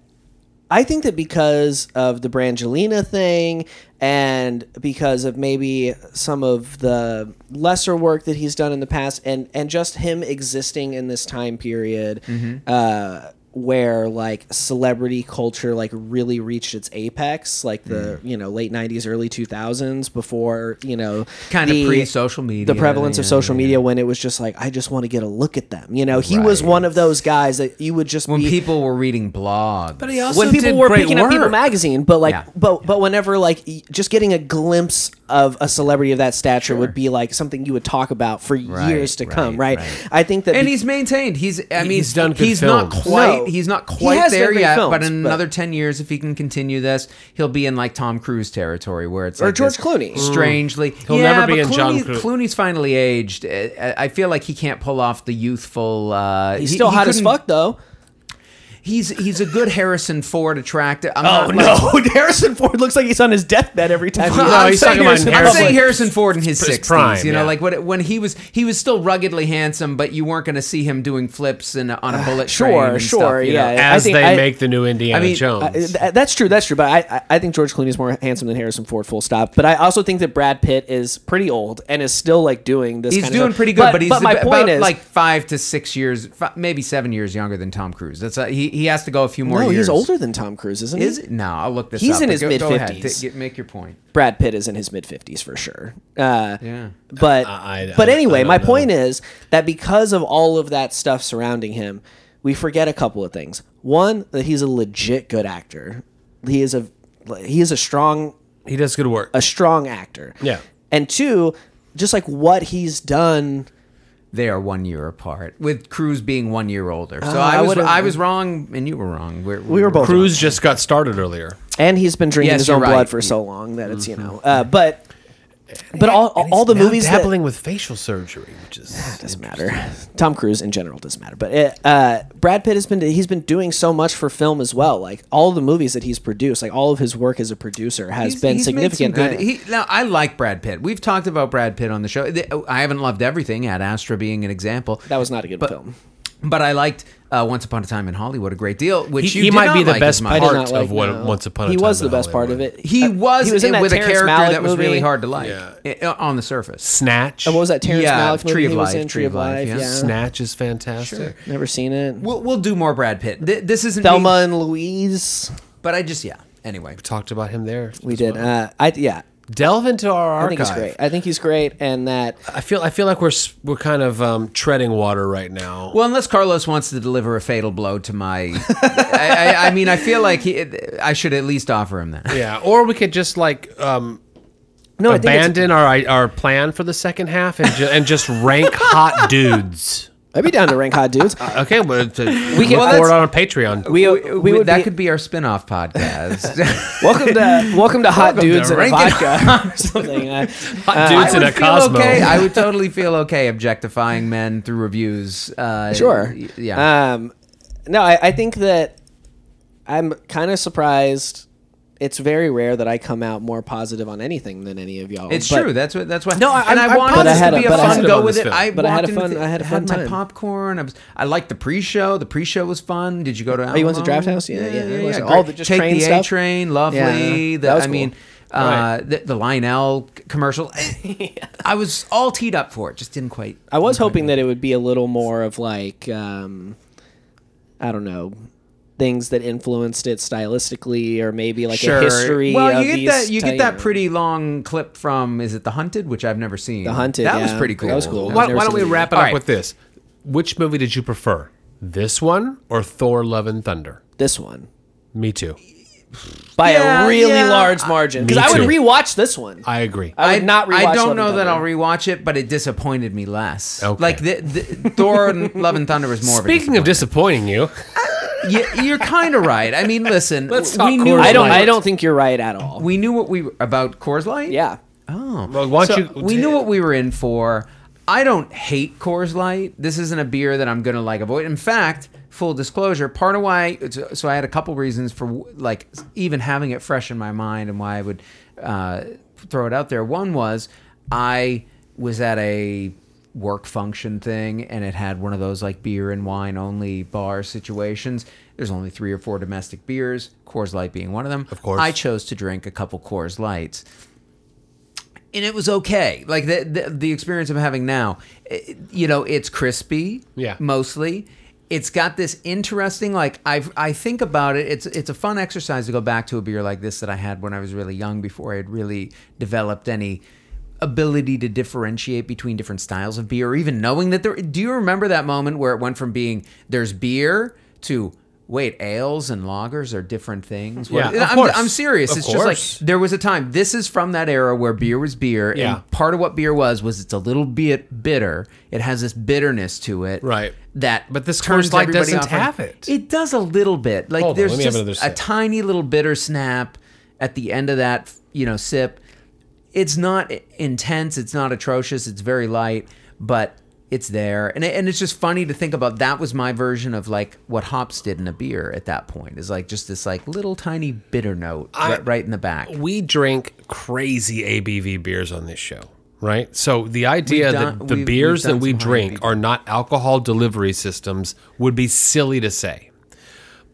I think that because of the Brangelina thing and because of maybe some of the lesser work that he's done in the past and and just him existing in this time period Mm-hmm. uh where like celebrity culture like really reached its apex like the Mm. you know late 90s early 2000s before you know Kind of pre-social media, the prevalence of yeah, social yeah. media when it was just like I just want to get a look at them. You know, he was one of those guys that you would just when be, people were reading blogs. But he also when people did were great picking up People magazine, but like, Yeah. but but whenever like just getting a glimpse of a celebrity of that stature would be like something you would talk about for years to right, come, right? right. I think that and be- he's maintained. He's I mean He's done good he's not quite No. He's not quite has done there yet. films, but in but- another ten years, if he can continue this, he'll be in like Tom Cruise territory where it's Or like George Clooney. Strangely, He'll yeah, never be but in John Clooney- Clooney's finally aged. I, I feel like he can't pull off the youthful. Uh, he's he- still he hot as fuck though. He's he's a good Harrison Ford attractive. I'm Oh not, no, Harrison Ford looks like he's on his deathbed every time. he No, I'm he's saying talking about Harrison, I'm saying Harrison Ford in his His sixties. prime, you know, yeah. like when when he was he was still ruggedly handsome, but you weren't going to see him doing flips in, on a bullet train. sure, and sure, stuff, you know? yeah. As think they I- make the new Indiana I mean, Jones. Uh, th- that's true. That's true. But I, I, I think George Clooney is more handsome than Harrison Ford. Full stop. But I also think that Brad Pitt is pretty old and is still like doing this. He's kind of doing stuff. pretty good, but, he's but my ab- point about is like five to six years, fi- maybe seven years younger than Tom Cruise. That's a, he he has to go a few more no, years. he's older than Tom Cruise, isn't he? Is it? No, I'll look this He's up. in his go- go ahead. mid-fifties. Make your point. Brad Pitt is in his mid fifties for sure. Uh, Yeah. But I- I- but anyway, don't my know. point is that because of all of that stuff surrounding him, we forget a couple of things. One, that he's a legit good actor. He is a he is a strong he does good work. a strong actor. Yeah. And two, just like what he's done they are one year apart, with Cruise being one year older. So Oh, I I was would've- I was wrong, and you were wrong. We're, We were both Cruise just got started earlier. and he's been drinking Yes, his own you're blood right. for so mm-hmm. long that it's you mm-hmm. know. Uh, but but all all the movies that with facial surgery, which is doesn't matter. Tom Cruise in general doesn't matter, but it, uh, Brad Pitt has been he's been doing so much for film as well. Like all the movies that he's produced, like all of his work as a producer has He's- been he's significant. Good. He, now I like Brad Pitt. We've talked about Brad Pitt on the show. I haven't loved everything. Ad Astra being an example, that was not a good But- film. but I liked uh, Once Upon a Time in Hollywood a great deal. Which He- you he did might not be the like best as much. Part like of what- no. Once Upon a He Time He was in the best part of it. He Uh, was, he was in that with a character Malick that was movie. really hard to like Yeah. i- on the surface. Snatch. And what was that Terrence Yeah, Malick movie Tree of he was Life, in? Tree of Life. yeah. Yeah. Snatch is fantastic. Never seen it. We'll, we'll do more Brad Pitt. Th- This isn't Thelma me, and Louise. but I just yeah. Anyway, we Talked about him there. We did. well. Uh, I yeah. Delve into our archive. I think he's great. I think he's great, and that I feel I feel like we're we're kind of um, treading water right now. well, unless Carlos wants to deliver a fatal blow to my, I, I, I mean, I feel like he, I should at least offer him that. yeah, or we could just like um, no, I think it's- abandon our our plan for the second half and ju- and just rank hot dudes. I'd be down to rank hot dudes. Okay, well, to, we can- can well, forward on Patreon. We, We- we would that be, could be our spin-off podcast. welcome to welcome to hot Welcome to dudes and a Ranking vodka or something. Uh, hot dudes I in would a Cosmo. okay. I would totally feel okay objectifying men through reviews. Uh, sure. Yeah. Um, no, I, I think that I'm kind of surprised. It's very rare that I come out more positive on anything than any of y'all. It's but- true. That's what. That's why. No, I- and I'm- I wanted I this to a- be a but fun go with it. film. I But I had a fun- the- I had a fun my time. popcorn. I was. I liked the pre-show. The pre-show was fun. Did you go to? Oh, you went to Drafthouse? Yeah, yeah, it was- yeah. all the just take train the stuff? A train. Lovely. Yeah, the, that was I mean. Uh, Right. the, the Lionel c- commercial. I was all teed up for it. Just didn't quite. I was hoping that it would be a little more of like, um, I don't know, things that influenced it stylistically, or maybe like a history. Well, of you get that. You ty- get that pretty long clip from. Is it The Hunted, which I've never seen. The Hunted, That was pretty cool. That was cool. why, why don't we wrap it up right. with this? Which movie did you prefer? This one or Thor: Love and Thunder? This one Me too. by Yeah, a really yeah. large margin because I would too. rewatch this one. I agree. I would not rewatch. I don't and know that I'll rewatch it, but it disappointed me less. Okay. Like the, the Thor and Love and Thunder was more. Of it. Speaking of of disappointing you, a you, you're kind of right. I mean, listen, Let's we talk knew Coors I don't. Light. I don't think you're right at all. we knew what we were about Coors Light. yeah. Oh, Well, why don't So you- we knew what we were in for. I don't hate Coors Light. This isn't a beer that I'm gonna like avoid. In fact, full disclosure, part of why so I had a couple reasons for like even having it fresh in my mind and why I would uh, throw it out there. One was I was at a work function thing and it had one of those like beer and wine only bar situations. There's only three or four domestic beers, Coors Light being one of them. Of course. I chose to drink a couple Coors Lights and it was okay. Like the the, the experience I'm having now, it- you know, it's crispy, Yeah. mostly. It's got this interesting, like I I think about it. It's it's a fun exercise to go back to a beer like this that I had when I was really young, before I had really developed any ability to differentiate between different styles of beer, or even knowing that there. Do you remember that moment where it went from being there's beer to wait ales and lagers are different things? Yeah, I'm, course. I'm serious. Of it's just like course. there was a time. This is from that era where beer was beer, Yeah. and part of what beer was was it's a little bit bitter. It has this bitterness to it, Right. That But this turns Light doesn't off on- have it. It does a little bit. Like Hold there's have just a sip. tiny little bitter snap at the end of that, you know, sip. It's not intense. It's not atrocious. It's very light, but it's there, and it, and it's just funny to think about. That was my version of like what hops did in a beer at that point. Is like just this like little tiny bitter note I- right, right in the back. we drink crazy ABV beers on this show, right? So the idea done- that the we've- beers we've that we drink are not alcohol delivery systems would be silly to say.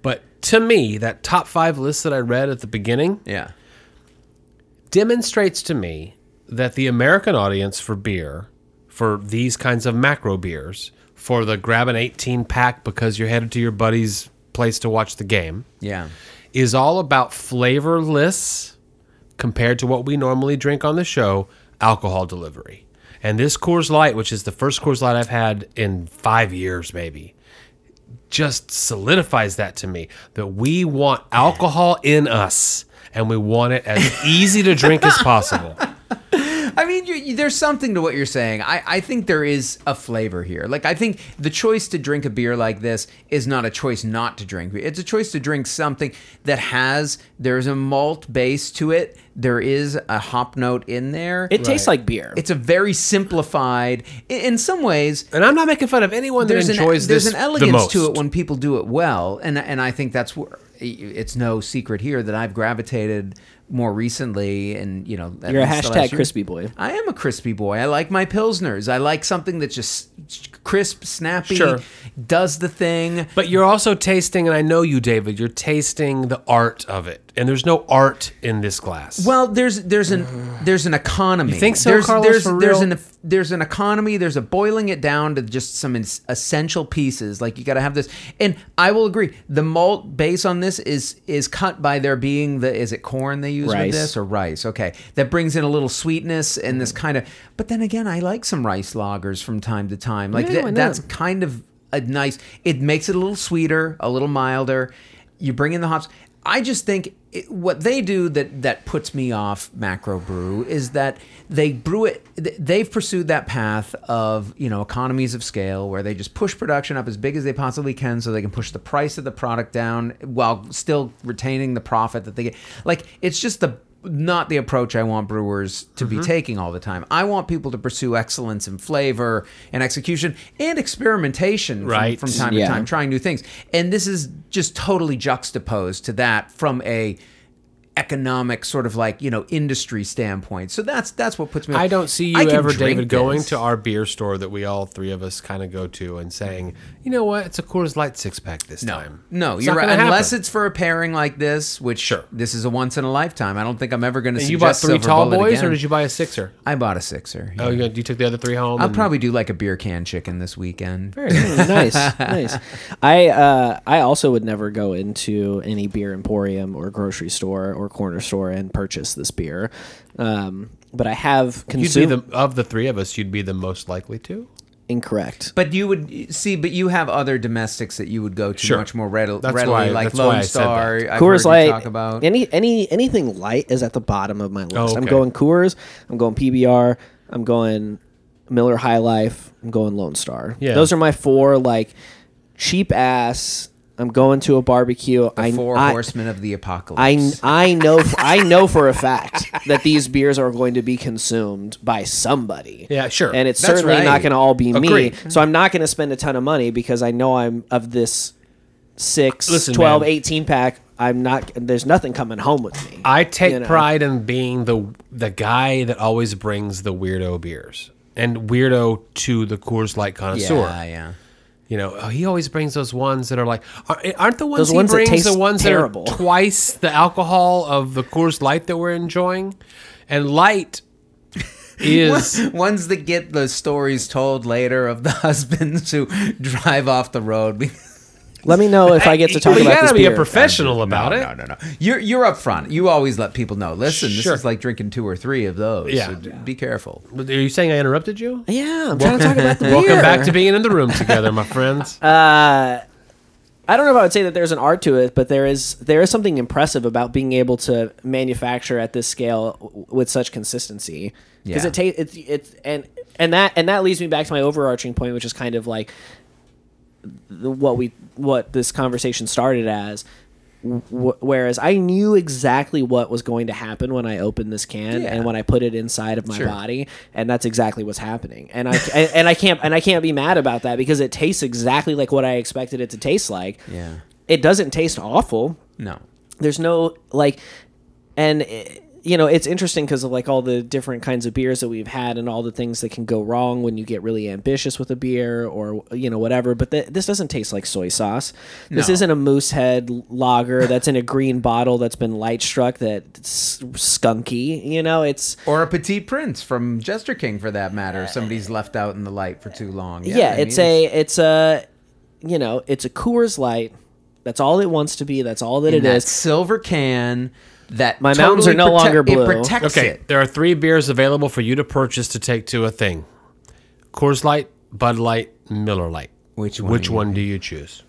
But to me, that top five list that I read at the beginning Yeah. Demonstrates to me that the American audience for beer, for these kinds of macro beers, for the grab an 18 pack because you're headed to your buddy's place to watch the game, Yeah. is all about flavorless compared to what we normally drink on the show, alcohol delivery. And this Coors Light, which is the first Coors Light I've had in five years, maybe, just solidifies that to me that we want alcohol in us and we want it as easy to drink as possible. I mean, you, you, there's something to what you're saying. I, I think there is a flavor here. Like, I think the choice to drink a beer like this is not a choice not to drink. It's a choice to drink something that has, there's a malt base to it. There is a hop note in there. It tastes like beer. it's a very simplified, i- in some ways, And I'm not making fun of anyone that there's an enjoys there's this an the elegance most. to it when people do it well, and and I think that's where it's no secret here that I've gravitated more recently, and you know, You're a hashtag crispy boy. I am a crispy boy. I like my pilsners. I like something that's just crisp, snappy, Sure. does the thing. But you're also tasting, and I know you, David. You're tasting the art of it, and there's no art in this glass. Well, there's there's an there's an economy. You think so, there's, Carlos, There's for there's an there's an economy. There's a boiling it down to just some ins- essential pieces. Like you got to have this. And I will agree. The malt base on this is is cut by there being the is it corn they use Rice. with this or rice? Okay, that brings in a little sweetness and this mm-hmm. kind of. But then again, I like some rice lagers from time to time. Like Yeah, not? that's kind of a nice. It makes it a little sweeter, a little milder. You bring in the hops. I just think it, what they do that that puts me off macro brew is that they brew it. They've pursued that path of you know economies of scale where they just push production up as big as they possibly can so they can push the price of the product down while still retaining the profit that they get. Like it's just the not the approach I want brewers to Mm-hmm. be taking all the time. I want people to pursue excellence in flavor and execution and experimentation from- Right. from, time Yeah. to time, trying new things. And this is just totally juxtaposed to that from a economic sort of like you know industry standpoint. So that's that's what puts me. off. I don't see you I ever, David, going this. to our beer store that we all three of us kind of go to and saying, you know what, it's a Coors Light six pack this No, time. no, It's you're right. Unless happen. it's for a pairing like this, which Sure. this is a once in a lifetime. I don't think I'm ever going to. And you bought three Silver tall Bullet boys, again. or did you buy a sixer? I bought a sixer. Oh, yeah. you, you took the other three home. I'll and- probably do like a beer can chicken this weekend. Mm, nice, nice. I uh, I also would never go into any beer emporium or grocery store or corner store and purchase this beer. Um, but I have You'd be consumed the of the three of us. You'd be the most likely to. incorrect. But you would see, but you have other domestics that you would go to Sure. much more readily, That's readily why- like that's why Lone I said Star. that. I've Coors Light. talk about. any any anything light is at the bottom of my list. Oh, I'm going Coors. I'm going PBR. I'm going Miller High Life. I'm going Lone Star. Yeah. those are my four like cheap ass. I'm going to a barbecue. I Four I, horsemen of the I, apocalypse. I know I know for a fact that these beers are going to be consumed by somebody. Yeah, sure. And it's That's certainly right. not going to all be Agreed. me. So I'm not going to spend a ton of money because I know I'm of this 6, Listen, 12, man. 18 pack. I'm not there's nothing coming home with me. I take You know. pride in being the the guy that always brings the weirdo beers and weirdo to the Coors Light connoisseur. yeah, yeah. You know, oh, he always brings those ones that are like, are- aren't the ones Those he ones brings the ones terrible. that are twice the alcohol of the Coors Light that we're enjoying? And light is Ones that get the stories told later of the husbands who drive off the road. because- Let me know if I get to talk Well, you about gotta this be a beer. professional about no, it. No, no, no. You're you're up front. You always let people know. Listen, Sure. this is like drinking two or three of those. Yeah. so d- be careful. Are you saying I interrupted you? Yeah, I'm trying to talk about the beer. Welcome back to being in the room together, my friends. Uh, I don't know if I would say that there's an art to it, but there is there is something impressive about being able to manufacture at this scale w- with such consistency. Because Yeah. it takes it's it's and and that and that leads me back to my overarching point, which is kind of like the, what we what this conversation started as. Whereas I knew exactly what was going to happen when I opened this can Yeah. and when I put it inside of my Sure. body, and that's exactly what's happening. And I and, and I can't and I can't be mad about that because it tastes exactly like what I expected it to taste like. Yeah. It doesn't taste awful. No. There's no like, and eh, you know it's interesting because of like all the different kinds of beers that we've had and all the things that can go wrong when you get really ambitious with a beer or you know whatever. But th- this doesn't taste like soy sauce. This No. isn't a Moosehead lager that's in a green bottle that's been light struck that's skunky. You know, it's Or a Petit Prince from Jester King, for that matter. If somebody's left out in the light for too long. yeah, I it's mean, a it's a you know it's a Coors Light. That's all it wants to be. That's all that in it that is. silver can. That My mountains are no prote- longer blue. It protects Okay, it. there are three beers available for you to purchase to take to a thing: Coors Light, Bud Light, Miller Lite. Which one Which one do you choose?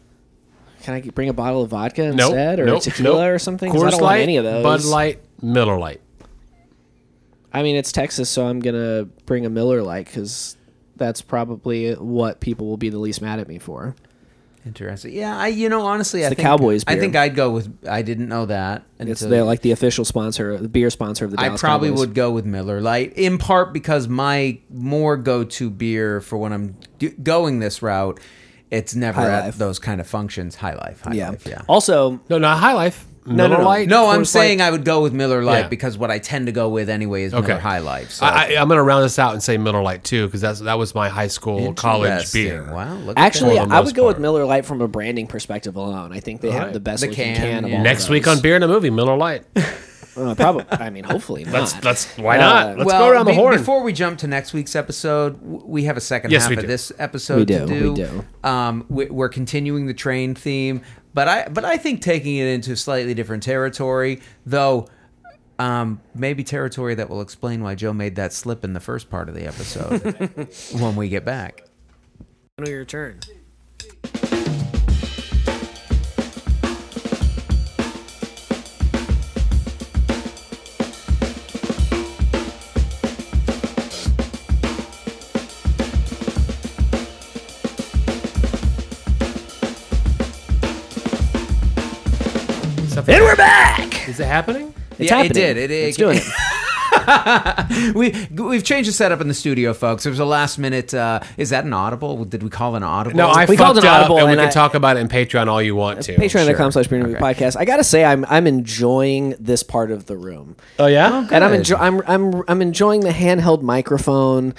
Can I bring a bottle of vodka Nope, instead, or nope, tequila nope. or something? 'Cause Coors I don't Light, want any of those. Bud Light, Miller Lite. I mean, it's Texas, so I'm gonna bring a Miller Lite because that's probably what people will be the least mad at me for. Interesting. Yeah, I you know honestly, I the think, Cowboys I think I'd go with. I didn't know that. It's until they're like the official sponsor, the beer sponsor of the. I probably Cowboys. would go with Miller Lite in part because my more go-to beer for when I'm do- going this route, it's never High at Life. those kind of functions. High Life, High Yeah. Life, yeah. Also, No, not High Life. No, no, Miller no. Lite, No, I'm Coors saying Light. I would go with Miller Lite Yeah. because what I tend to go with anyway is Okay. Miller High Life. So. I, I, I'm going to round this out and say Miller Lite too, because that's that was my high school, college beer. Wow, look actually, I would go with. Miller Lite from a branding perspective alone. I think they have Alright. the best The looking can, can, of yeah. all. Next of week on Beer and a Movie, Miller Lite. Uh, probably. I mean, hopefully not. Let's let's why Uh, not? Let's well, go around the be- horn. Before we jump to next week's episode, we have a second Yes, half of do. this episode We to do, do. we do. Um, we, we're continuing the train theme, but I but I think taking it into slightly different territory, though. Um, maybe territory that will explain why Joe made that slip in the first part of the episode when we get back. your turn. Stuff- And we're back. Is it happening? It's Yeah, it happening. did. It- it's it- doing it. we we've changed the setup in the studio, folks. It was a last minute. Uh, is that an audible? Did we call it an audible? No, I We fucked called it up, audible, and we can I- talk about it in Patreon all you want to. Patreon.com slash Beer and Movie Okay. Podcast. I gotta say, I'm I'm enjoying this part of the room. Oh yeah. and I'm, Good. enjo- I'm I'm I'm enjoying the handheld microphone.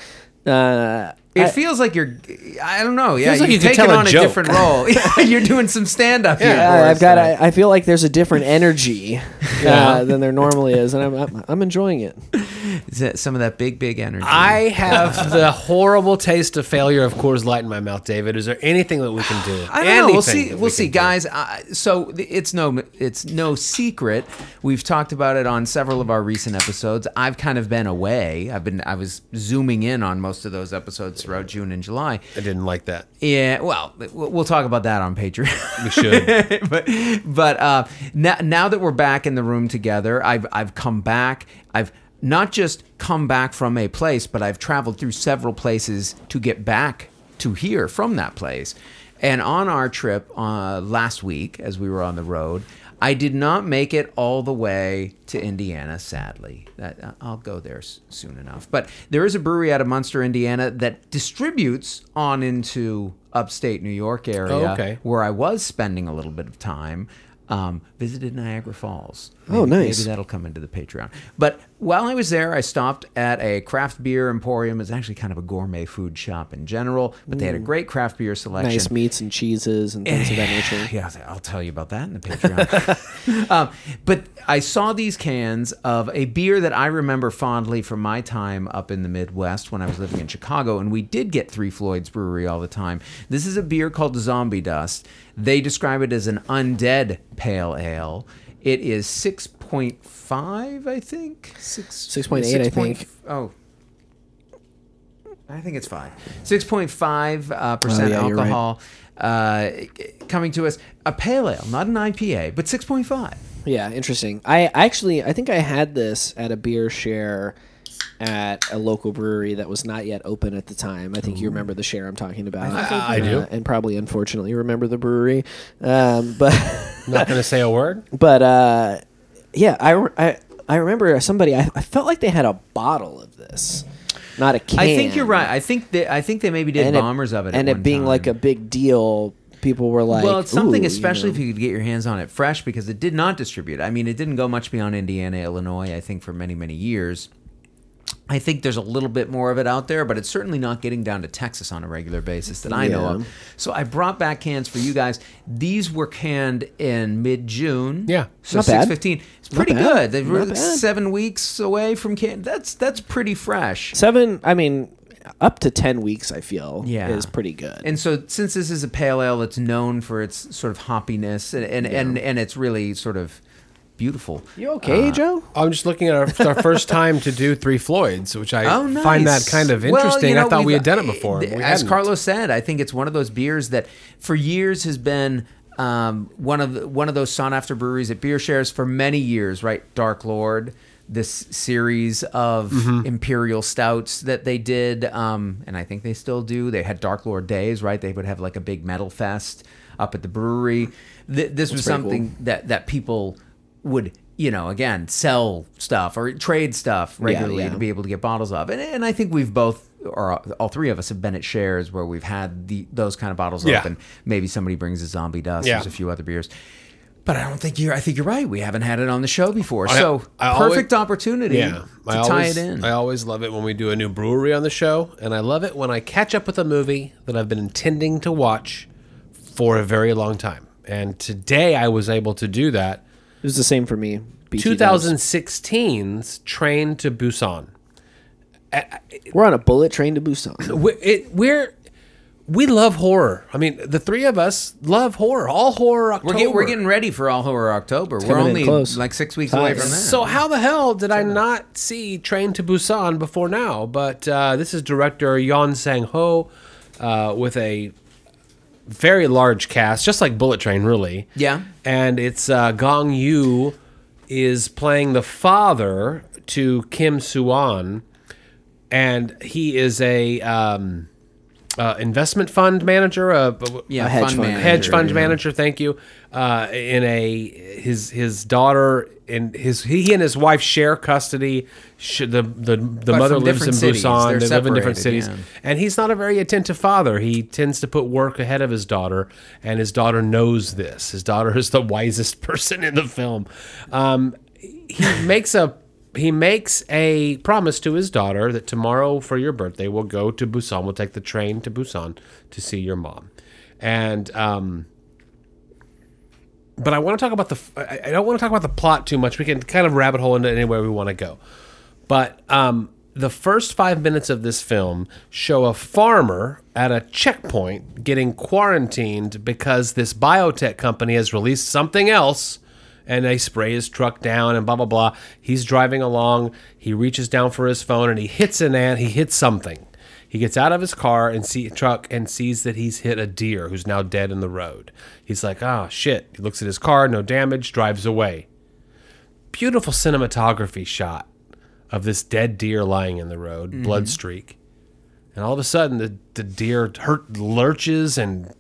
Uh, It I- feels like you're. I don't know. Yeah, Feels like you've you could taken tell a on a different role. you're doing some stand up yeah, for us I've got. I, I feel like there's a different energy uh, than there normally is, and I'm, I'm I'm enjoying it. Is that some of that big, big energy? I have the horrible taste of failure of Coors Light in my mouth, David. Is there anything that we can do? I don't know. We'll see. We'll we see, guys. Uh, so it's no, it's no secret. We've talked about it on several of our recent episodes. I've kind of been away. I've been. I was zooming in on most of those episodes throughout June and July. I didn't like that. Yeah. Well, we'll talk about that on Patreon. We should. but but uh, now now that we're back in the room together, I've I've come back. I've not just come back from a place, but I've traveled through several places to get back to here from that place. And on our trip uh, last week, as we were on the road, I did not make it all the way to Indiana. Sadly, that uh, I'll go there s- soon enough. But there is a brewery out of Munster, Indiana, that distributes on into upstate New York area Oh, okay. where I was spending a little bit of time. Um, visited Niagara Falls. Oh, Maybe- nice. Maybe that'll come into the Patreon. But while I was there, I stopped at a craft beer emporium. It's actually kind of a gourmet food shop in general, but they had a great craft beer selection. Nice meats and cheeses and things of that nature. Yeah, I'll tell you about that in the Patreon. um, but I saw these cans of a beer that I remember fondly from my time up in the Midwest when I was living in Chicago, and we did get Three Floyds Brewery all the time. This is a beer called Zombie Dust. They describe it as an undead pale ale. It is 6.5, I think. Six, 6.8, I 6 think. Oh. I think it's five. 6.5 uh, percent Oh, yeah, you're right. alcohol uh, coming to us. A pale ale, not an IPA, but 6.5. Yeah, interesting. I actually, I think I had this at a beer share at a local brewery that was not yet open at the time. I think you remember the share I'm talking about. I- I do. Uh, and probably, unfortunately, remember the brewery. Um, but, Not going to say a word. but uh, yeah, I, re- I, I remember somebody. I, I felt like they had a bottle of this, not a can. I think you're right. I think they, I think they maybe did And it- bombers of it, and at it one being like a big deal. People were like, well, it's something, "Ooh," especially you if you could get your hands on it fresh, because it did not distribute. I mean, it didn't go much beyond Indiana, Illinois. I think for many, many years. I think there's a little bit more of it out there, but it's certainly not getting down to Texas on a regular basis that I know of. So I brought back cans for you guys. These were canned in mid-June. Yeah. so six fifteen. It's pretty good. They were seven weeks away from can. That's that's pretty fresh. seven. I mean, up to ten weeks. I feel Yeah. is pretty good. And so, since this is a pale ale that's known for its sort of hoppiness and and, and, and it's really sort of beautiful. you okay, Uh, Joe? I'm just looking at our, it's our first time to do Three Floyds, which I Oh, nice. find that kind of Well, interesting. you know, I thought we had done it before. th- As hadn't. Carlos said, I think it's one of those beers that for years has been um, one of the, one of those sought after breweries at beer shares for many years. Right, Dark Lord. this series of Mm-hmm. imperial stouts that they did, um, and I think they still do. They had Dark Lord Days, right? They would have like a big metal fest up at the brewery. Th- this was pretty something that that people would. You know, again, sell stuff or trade stuff regularly yeah. to be able to get bottles of, and, and I think we've both, or all three of us, have been at shares where we've had the those kind of bottles Yeah. open. Maybe somebody brings a zombie dust. Yeah. There's a few other beers. But I don't think you're. I think you're right. We haven't had it on the show before, I- so I always- perfect opportunity Yeah, to tie always, it in. I always love it when we do a new brewery on the show, and I love it when I catch up with a movie that I've been intending to watch for a very long time. And today I was able to do that. It was the same for me. BT does. 2016's Train to Busan. We're on a bullet train to Busan. we, it, we're we love horror. I mean, the three of us love horror. All horror October. we're, get, we're getting ready for All Horror October. We're only close. like six weeks away from that. So how the hell did I not see Train to Busan before now? But uh, this is director Yeon Sang-ho uh, with a very large cast, just like Bullet Train, really. Yeah. And it's uh, Gong Yoo is playing the father to Kim Su-an, and he is a um, uh, investment fund manager. Uh, yeah, a hedge fund fund. manager, hedge fund yeah. manager. Thank you. Uh, in a his his daughter and his he and his wife share custody. Sh- the the the But mother lives in different cities. Busan. They're They live in different cities, yeah. and he's not a very attentive father. He tends to put work ahead of his daughter, and his daughter knows this. His daughter is the wisest person in the film. Um, he makes a he makes a promise to his daughter that tomorrow for your birthday we'll go to Busan. We'll take the train to Busan to see your mom, and um, but I want to talk about the. I don't want to talk about the plot too much. We can kind of rabbit hole into anywhere we want to go. But um, the first five minutes of this film show a farmer at a checkpoint getting quarantined because this biotech company has released something else and they spray his truck down and blah blah blah. He's driving along, he reaches down for his phone and he hits an ant, he hits something. He gets out of his car and see truck and sees that he's hit a deer who's now dead in the road. He's like, "Ah, shit." He looks at his car, no damage, drives away beautiful cinematography shot of this dead deer lying in the road, blood streak. And all of a sudden, the, the deer hurt, lurches and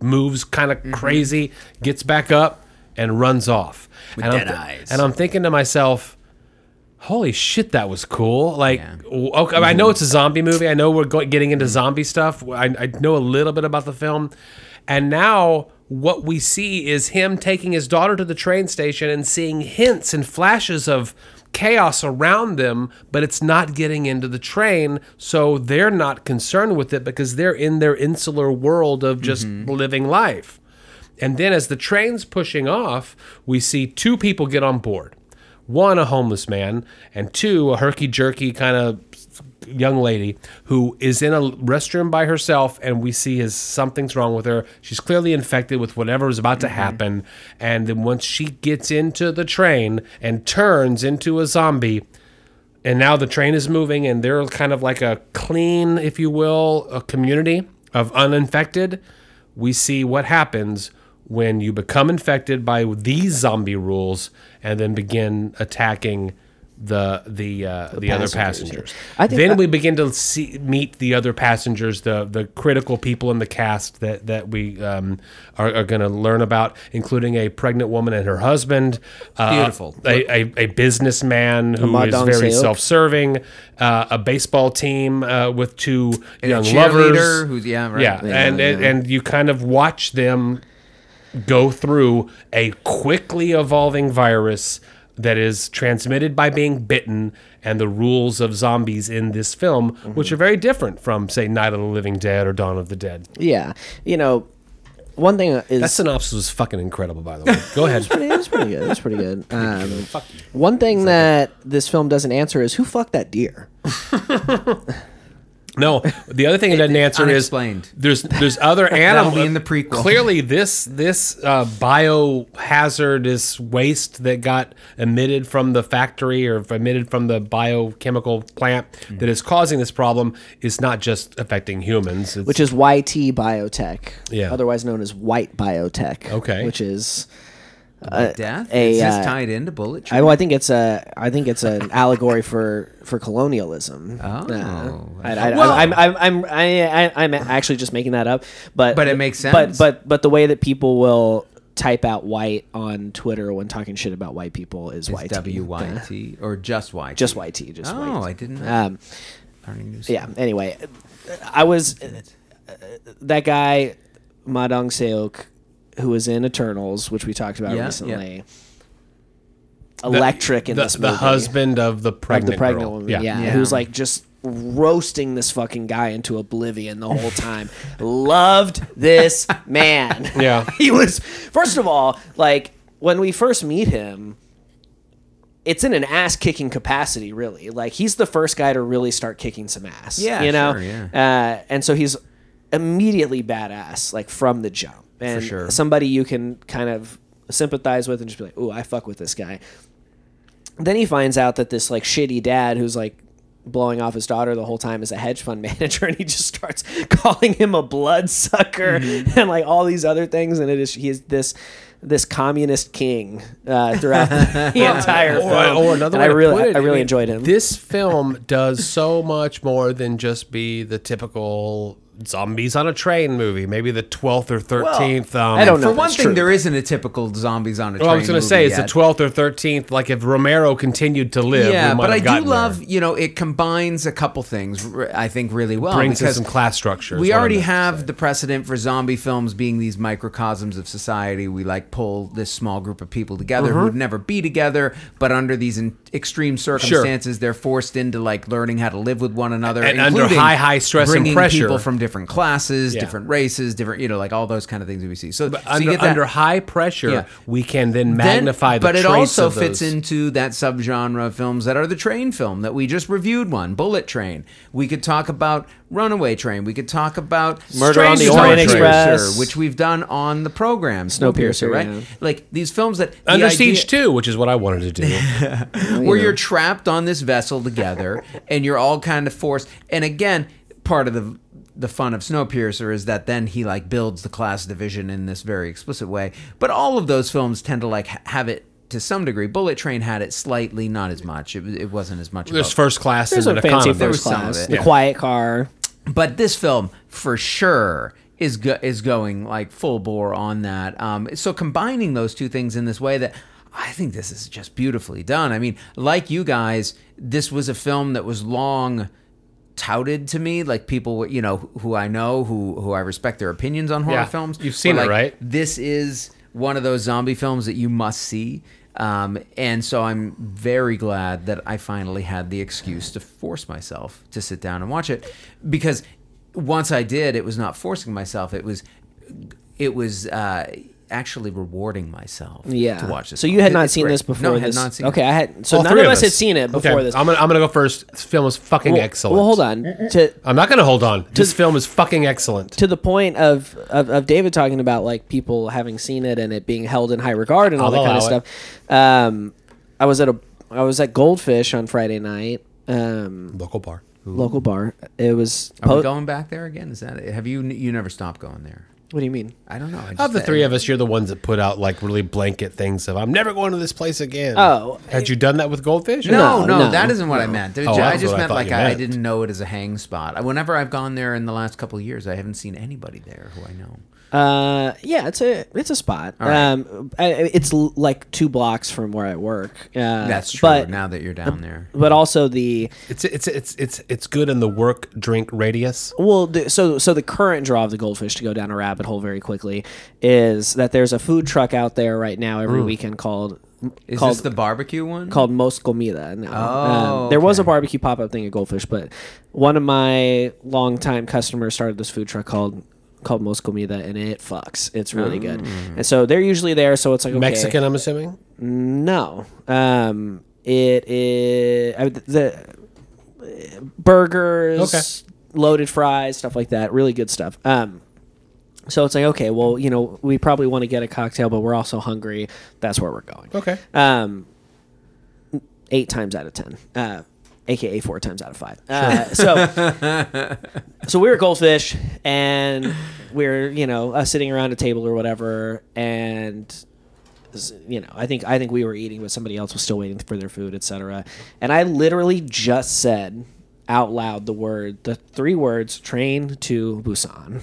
moves kind of crazy, gets back up and runs off. With and dead I'm eyes. And I'm thinking to myself, holy shit, that was cool. Like, Yeah. okay, I know it's a zombie movie. I know we're going, getting into zombie stuff. I, I know a little bit about the film. And now what we see is him taking his daughter to the train station and seeing hints and flashes of chaos around them, but it's not getting into the train. So they're not concerned with it because they're in their insular world of just mm-hmm. living life. And then as the train's pushing off, we see two people get on board. One, a homeless man, and two, a herky jerky kind of young lady who is in a restroom by herself and we see is something's wrong with her. She's clearly infected with whatever is about to mm-hmm. happen. And then once she gets into the train and turns into a zombie, and now the train is moving and they're kind of like a clean, if you will, a community of uninfected. We see what happens when you become infected by these zombie rules and then begin attacking the the uh, the, other passengers, passengers. I think then that- we begin to see meet the other passengers, the the critical people in the cast that that we um, are, are going to learn about, including a pregnant woman and her husband, uh, Beautiful. a, a, a businessman who is very Seok. self-serving, uh, a baseball team uh, with two young cheerleader lovers. who's- yeah, right. yeah, Yeah, and, and and you kind of watch them go through a quickly evolving virus that is transmitted by being bitten and the rules of zombies in this film Mm-hmm. which are very different from say night of the living dead or dawn of the dead Yeah, you know, one thing is that synopsis was fucking incredible by the way go ahead pretty, it was pretty good. It was pretty good. Um, one thing that this film doesn't answer is who fucked that deer. No, the other thing it doesn't answer is unexplained. there's there's other animals in the prequel. Clearly, this this uh, biohazardous waste that got emitted from the factory or emitted from the biochemical plant Mm-hmm. that is causing this problem is not just affecting humans. It's, which is YT Biotech, Yeah. otherwise known as White Biotech. Okay. which is About death? a, Is this uh, tied into Bullet I, well, I think it's a, I think it's an allegory for for colonialism. Oh. Uh, I, I, Well- I'm, I'm, I'm, I, I, I'm actually just making that up, but But it makes sense. but but but the way that people will type out white on Twitter when talking shit about white people is Is YT. W Y Uh, or just Y? Just YT. Just white Oh, YT. I didn't know. Um, Learning yeah. Anyway, I was that guy Ma Dong Seok, who was in Eternals, which we talked about Yeah, recently. The- Electric in the, this the movie. husband of the of pregnant, the pregnant girl. woman. Yeah. Yeah. Yeah. who's like just roasting this fucking guy into oblivion the whole time. Loved this man. Yeah. he was first of all like when we first meet him. It's in an ass kicking capacity, really. Like he's the first guy to really start kicking some ass. Yeah, you know. sure, yeah. Uh, and so he's immediately badass, like from the jump, and sure. somebody you can kind of sympathize with and just be like, "Ooh, I fuck with this guy." then he finds out that this like shitty dad who's like blowing off his daughter the whole time is a hedge fund manager and he just starts calling him a bloodsucker Mm-hmm. and like all these other things and it is he is this this communist king uh, throughout the entire Or, film. or another And way I really it, I really mean, enjoyed him. This film does so much more than just be the typical zombies on a train movie. Maybe the twelfth or thirteenth. um, I don't know For one thing, true. there isn't a typical zombies on a train. Well, I was going to movie say it's yet. the twelfth or thirteenth. Like if Romero continued to live, Yeah, we might but I do love, there. you know, it combines a couple things. I think really well brings in some class structure. we already have the precedent for zombie films being these microcosms of society. We like pull this small group of people together Mm-hmm. who would never be together, but under these in extreme circumstances, they're forced into like learning how to live with one another, And under high, high stress and pressure. people from different classes, Yeah. different races, different, you know, like all those kind of things that we see. So, so you under, get that- under high pressure, Yeah. we can then then- magnify the but it also of fits those. into that subgenre of films that are the train film that we just reviewed one bullet train we could talk about runaway train we could talk about Murder on the Orient Express. which we've done on the program Snowpiercer, right yeah. like these films that the Under idea- Siege 2, which is what I wanted to do. where you're trapped on this vessel together and you're all kind of forced and again part of the the fun of Snowpiercer is that then he like builds the class division in this very explicit way but all of those films tend to like ha- have it to some degree Bullet Train had it slightly not as much it, was- it wasn't as much There's about- first class There's and a fancy economy. Was first class, it, the yeah. quiet car. but this film for sure is go- is going like full bore on that. Um, so combining those two things in this way that I think this is just beautifully done. I mean, like you guys, this was a film that was long touted to me like people you know who I know who who I respect their opinions on horror Yeah, films. You've seen were it, right? this is one of those zombie films that you must see. Um, and so I'm very glad that I finally had the excuse to force myself to sit down and watch it. Because once I did it was not forcing myself. It was it was uh, actually rewarding myself Yeah. to watch this So film. you had It- not it's seen great. this before no, I had this. not seen okay, it. I had. So All none three of us had seen it before Okay, this. I'm gonna, I'm gonna go first. This film is fucking well, excellent. Well, hold on. To I'm not gonna hold on. This film is fucking excellent. to the point of, of of David talking about like people having seen it and it being held in high regard and all I'll that kind of allow it. stuff. Um, I was at a I was at Goldfish on Friday night. Um, Local bar. local bar. It was. Are we going back there again? Is that it? Have you you never stopped going there? What do you mean? I don't know. I Of the three of us, you're the ones that put out like really blanket things of "I'm never going to this place again." Oh, had you done that with Goldfish? No, No, no, no, that isn't what I meant. Oh, I that's just what I meant thought like you I, I meant. didn't know it as a hang spot. Whenever I've gone there in the last couple of years, I haven't seen anybody there who I know. Uh, yeah, it's a it's a spot. right. Um, I, it's l- like two blocks from where I work. Uh, That's true. But now that you're down there, but also the It's it's it's it's it's good in the work drink radius. Well, the, so so the current draw of the goldfish to go down a rabbit hole very quickly is that there's a food truck out there right now every weekend called is called this the barbecue one? called Mos Comida. No. Oh, Um, there was a okay. barbecue pop up thing at Goldfish, but one of my longtime customers started this food truck called called Mos Comida, and it fucks. It's really good. Mm. And so they're usually there. So it's like okay, Mexican, I'm assuming. No, um, it is I, the burgers, Okay. loaded fries, stuff like that. Really good stuff. Um, so it's like okay, well, you know, we probably want to get a cocktail, but we're also hungry. That's where we're going. Okay. Um, eight times out of ten. Uh, AKA four times out of five. Uh, so, so we were Goldfish, and we are you know uh, sitting around a table or whatever, and you know, I think I think we were eating, but somebody else was still waiting for their food, etc. And I literally just said out loud the word, the three words, "train to Busan."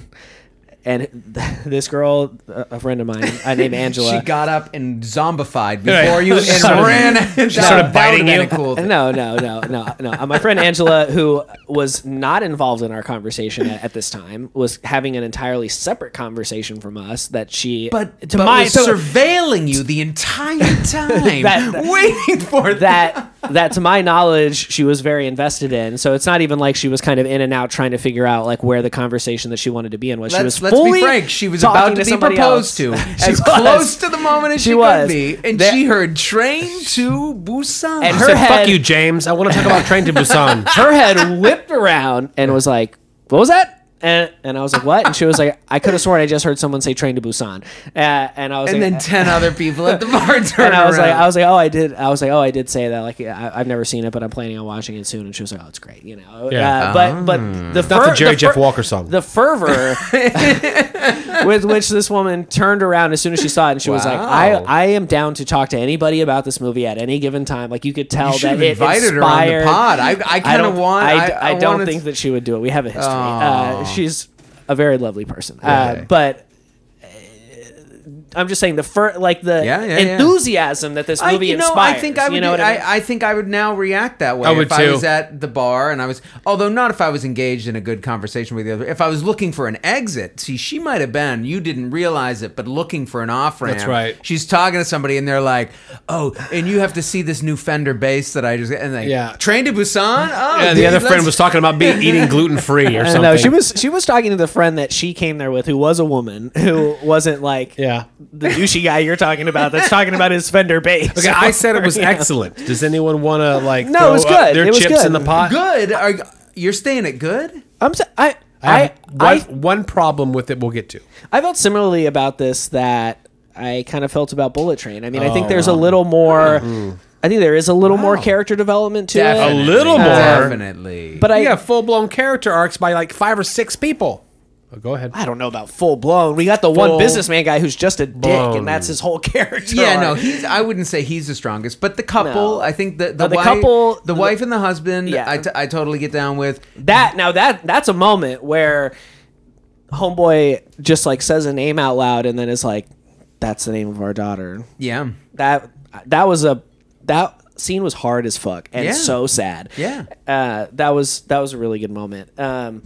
And this girl, a a friend of mine, uh, named Angela, She got up and zombified before you and Started- ran. and she started biting you. Cool thing. no, no, no, no, no. Uh, My friend Angela, who was not involved in our conversation at, at this time, was having an entirely separate conversation from us. That she, But, to but my was so- surveilling you the entire time, That- that- waiting for that that to my knowledge she was very invested in. So it's not even like she was kind of in and out trying to figure out like where the conversation that she wanted to be in was. she Let's, was let's be frank. She was about to, be proposed else. to, She as was. close to the moment as she, She could be, and That- she heard "Train to Busan." And I her said, head- "Fuck you, James. I want to talk about Train to Busan." Her head whipped around and was like, "What was that?" And, and I was like, "What?" And she was like, "I could have sworn I just heard someone say train to Busan." Uh, and I was like and like, then ten other people at the bar turned and I was like. I was like, oh, I did. I was like, oh, I did say that. Like, I, I've never seen it, but I'm planning on watching it soon. And she was like, oh, it's great, you know. Yeah. Uh, but but the Not the Jerry Jeff fer- Walker song. The fervor with which this woman turned around as soon as she saw it, and she was like, I Wow. I am down to talk to anybody about this movie at any given time. Like you could tell You should that have it invited her on the inspired- pod. I- I kinda don't- want- I, I- I don't wanted- think that she would do it. We have a history. Uh, she's a very lovely person, uh, Okay. but. I'm just saying the fir- like the Yeah, yeah, yeah. enthusiasm that this I, movie you know, inspires. I think I would. You know what I, I mean? I think I would now react that way I would if I too. was at the bar and I was, although not if I was engaged in a good conversation with the other. If I was looking for an exit, see, she might have been. You didn't realize it, but looking for an off ramp. That's right. She's talking to somebody and they're like, "Oh, and you have to see this new Fender bass that I just and they Yeah. train to Busan." Oh, Yeah, the dude, other friend was talking about being eating gluten free or I something. know she was she was talking to the friend that she came there with, who was a woman, who wasn't like Yeah. The douchey guy you're talking about. That's talking about his Fender bass. Okay, I said it was You know? excellent. Does anyone want to like No, throw it was good. their It was chips good. in the pot? good. Are you're staying at good? I'm s- I I I have I, one, one problem with it we'll get to. I felt similarly about this that I kind of felt about Bullet Train. I mean, I think Oh, there's a little more. Mm-hmm. I think there is a little more character development to Definitely. it. little um, more. Definitely. But I yeah, full blown character arcs by like five or six people. Go ahead. I don't know about full blown. We got the one businessman guy who's just a dick, blown. and that's his whole character. Yeah, no, he's. I wouldn't say he's the strongest, but the couple. No. I think the the, the wife, couple- the, the- wife and the husband. Yeah. I, t- I totally get down with. that now that that's a moment where homeboy just like says a name out loud and then is like that's the name of our daughter Yeah, that that was a that scene was hard as fuck and Yeah. so sad Yeah. uh, that was that was a really good moment um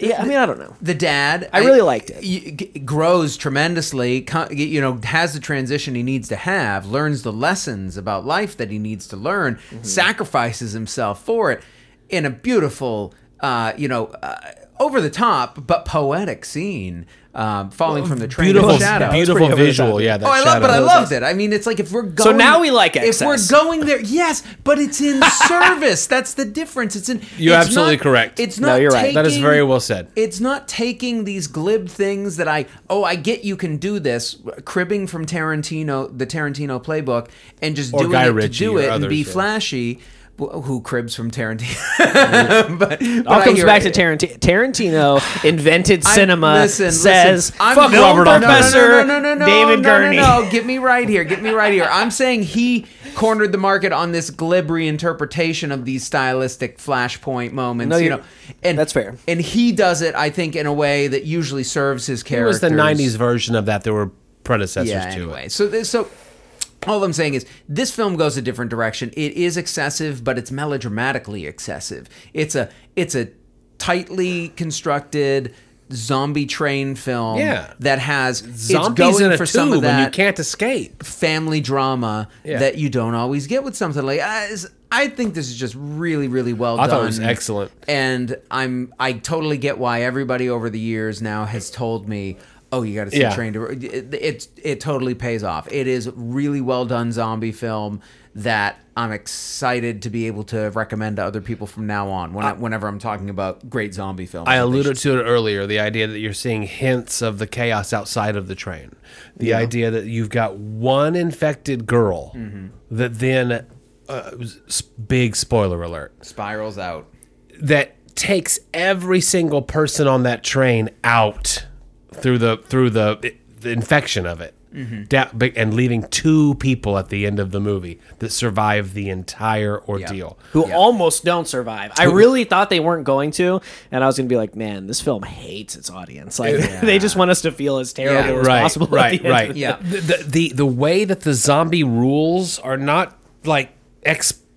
yeah i mean i don't know the dad. I really liked it. y- g- grows tremendously. co- You know, has the transition he needs to have. Learns the lessons about life that he needs to learn. Mm-hmm. Sacrifices himself for it in a beautiful, uh, you know, uh, over the top but poetic scene. Um, falling from the train Beautiful, of shadow. beautiful pretty the visual. Yeah, that Oh, I love, shadow. but I loved it. I mean, it's like if we're going. So now we like it. If we're going there, yes, but it's in service. That's the difference. It's in. You're it's absolutely not- correct. It's not. No, you're right. That is very well said. It's not taking these glib things that I. Oh, I get you can do this, cribbing from Tarantino, the Tarantino playbook, and just Or doing Guy it Ritchie to do it and others, be yeah. flashy. Wh- Who cribs from Tarantino? but, but all I comes back to Tarantino. Tarantino invented I- cinema. listen, says listen, I'm fuck no- Robert no, no, Professor no, no, no, no, no, David no, Gurney. No, no, get me right here. Get me right here. I'm saying he cornered the market on this glib reinterpretation of these stylistic flashpoint moments. No, you know, and that's fair. And he does it, I think, in a way that usually serves his character. It was the '90s version of that. There were predecessors Yeah. to Anyway, it. so so. All I'm saying is, this film goes a different direction. It is excessive, but it's melodramatically excessive. It's a it's a tightly constructed zombie train film Yeah. that has it's Zombies going in a for tube, some of and you can't escape. family drama Yeah. that you don't always get with something like I, I think this is just really really well I done. I thought it was excellent. And I'm I totally get why everybody over the years now has told me, "Oh, you got to see Yeah. Train to it, it it totally pays off. It is really well done zombie film that I'm excited to be able to recommend to other people from now on when I, whenever I'm talking about great zombie films. I alluded to it earlier the idea that you're seeing hints of the chaos outside of the train. The idea that you've got one infected girl Mm-hmm. that then, uh, big spoiler alert, spirals out. that takes every single person on that train out through the through the, the infection of it. Mm-hmm. Da- and leaving two people at the end of the movie that survive the entire ordeal. who Yeah. almost don't survive. I really thought they weren't going to, and I was going to be like, man, this film hates its audience. Like they just want us to feel as terrible Yeah, as right, possible. at right, end right. the Yeah. The, the the the way that the zombie rules are not like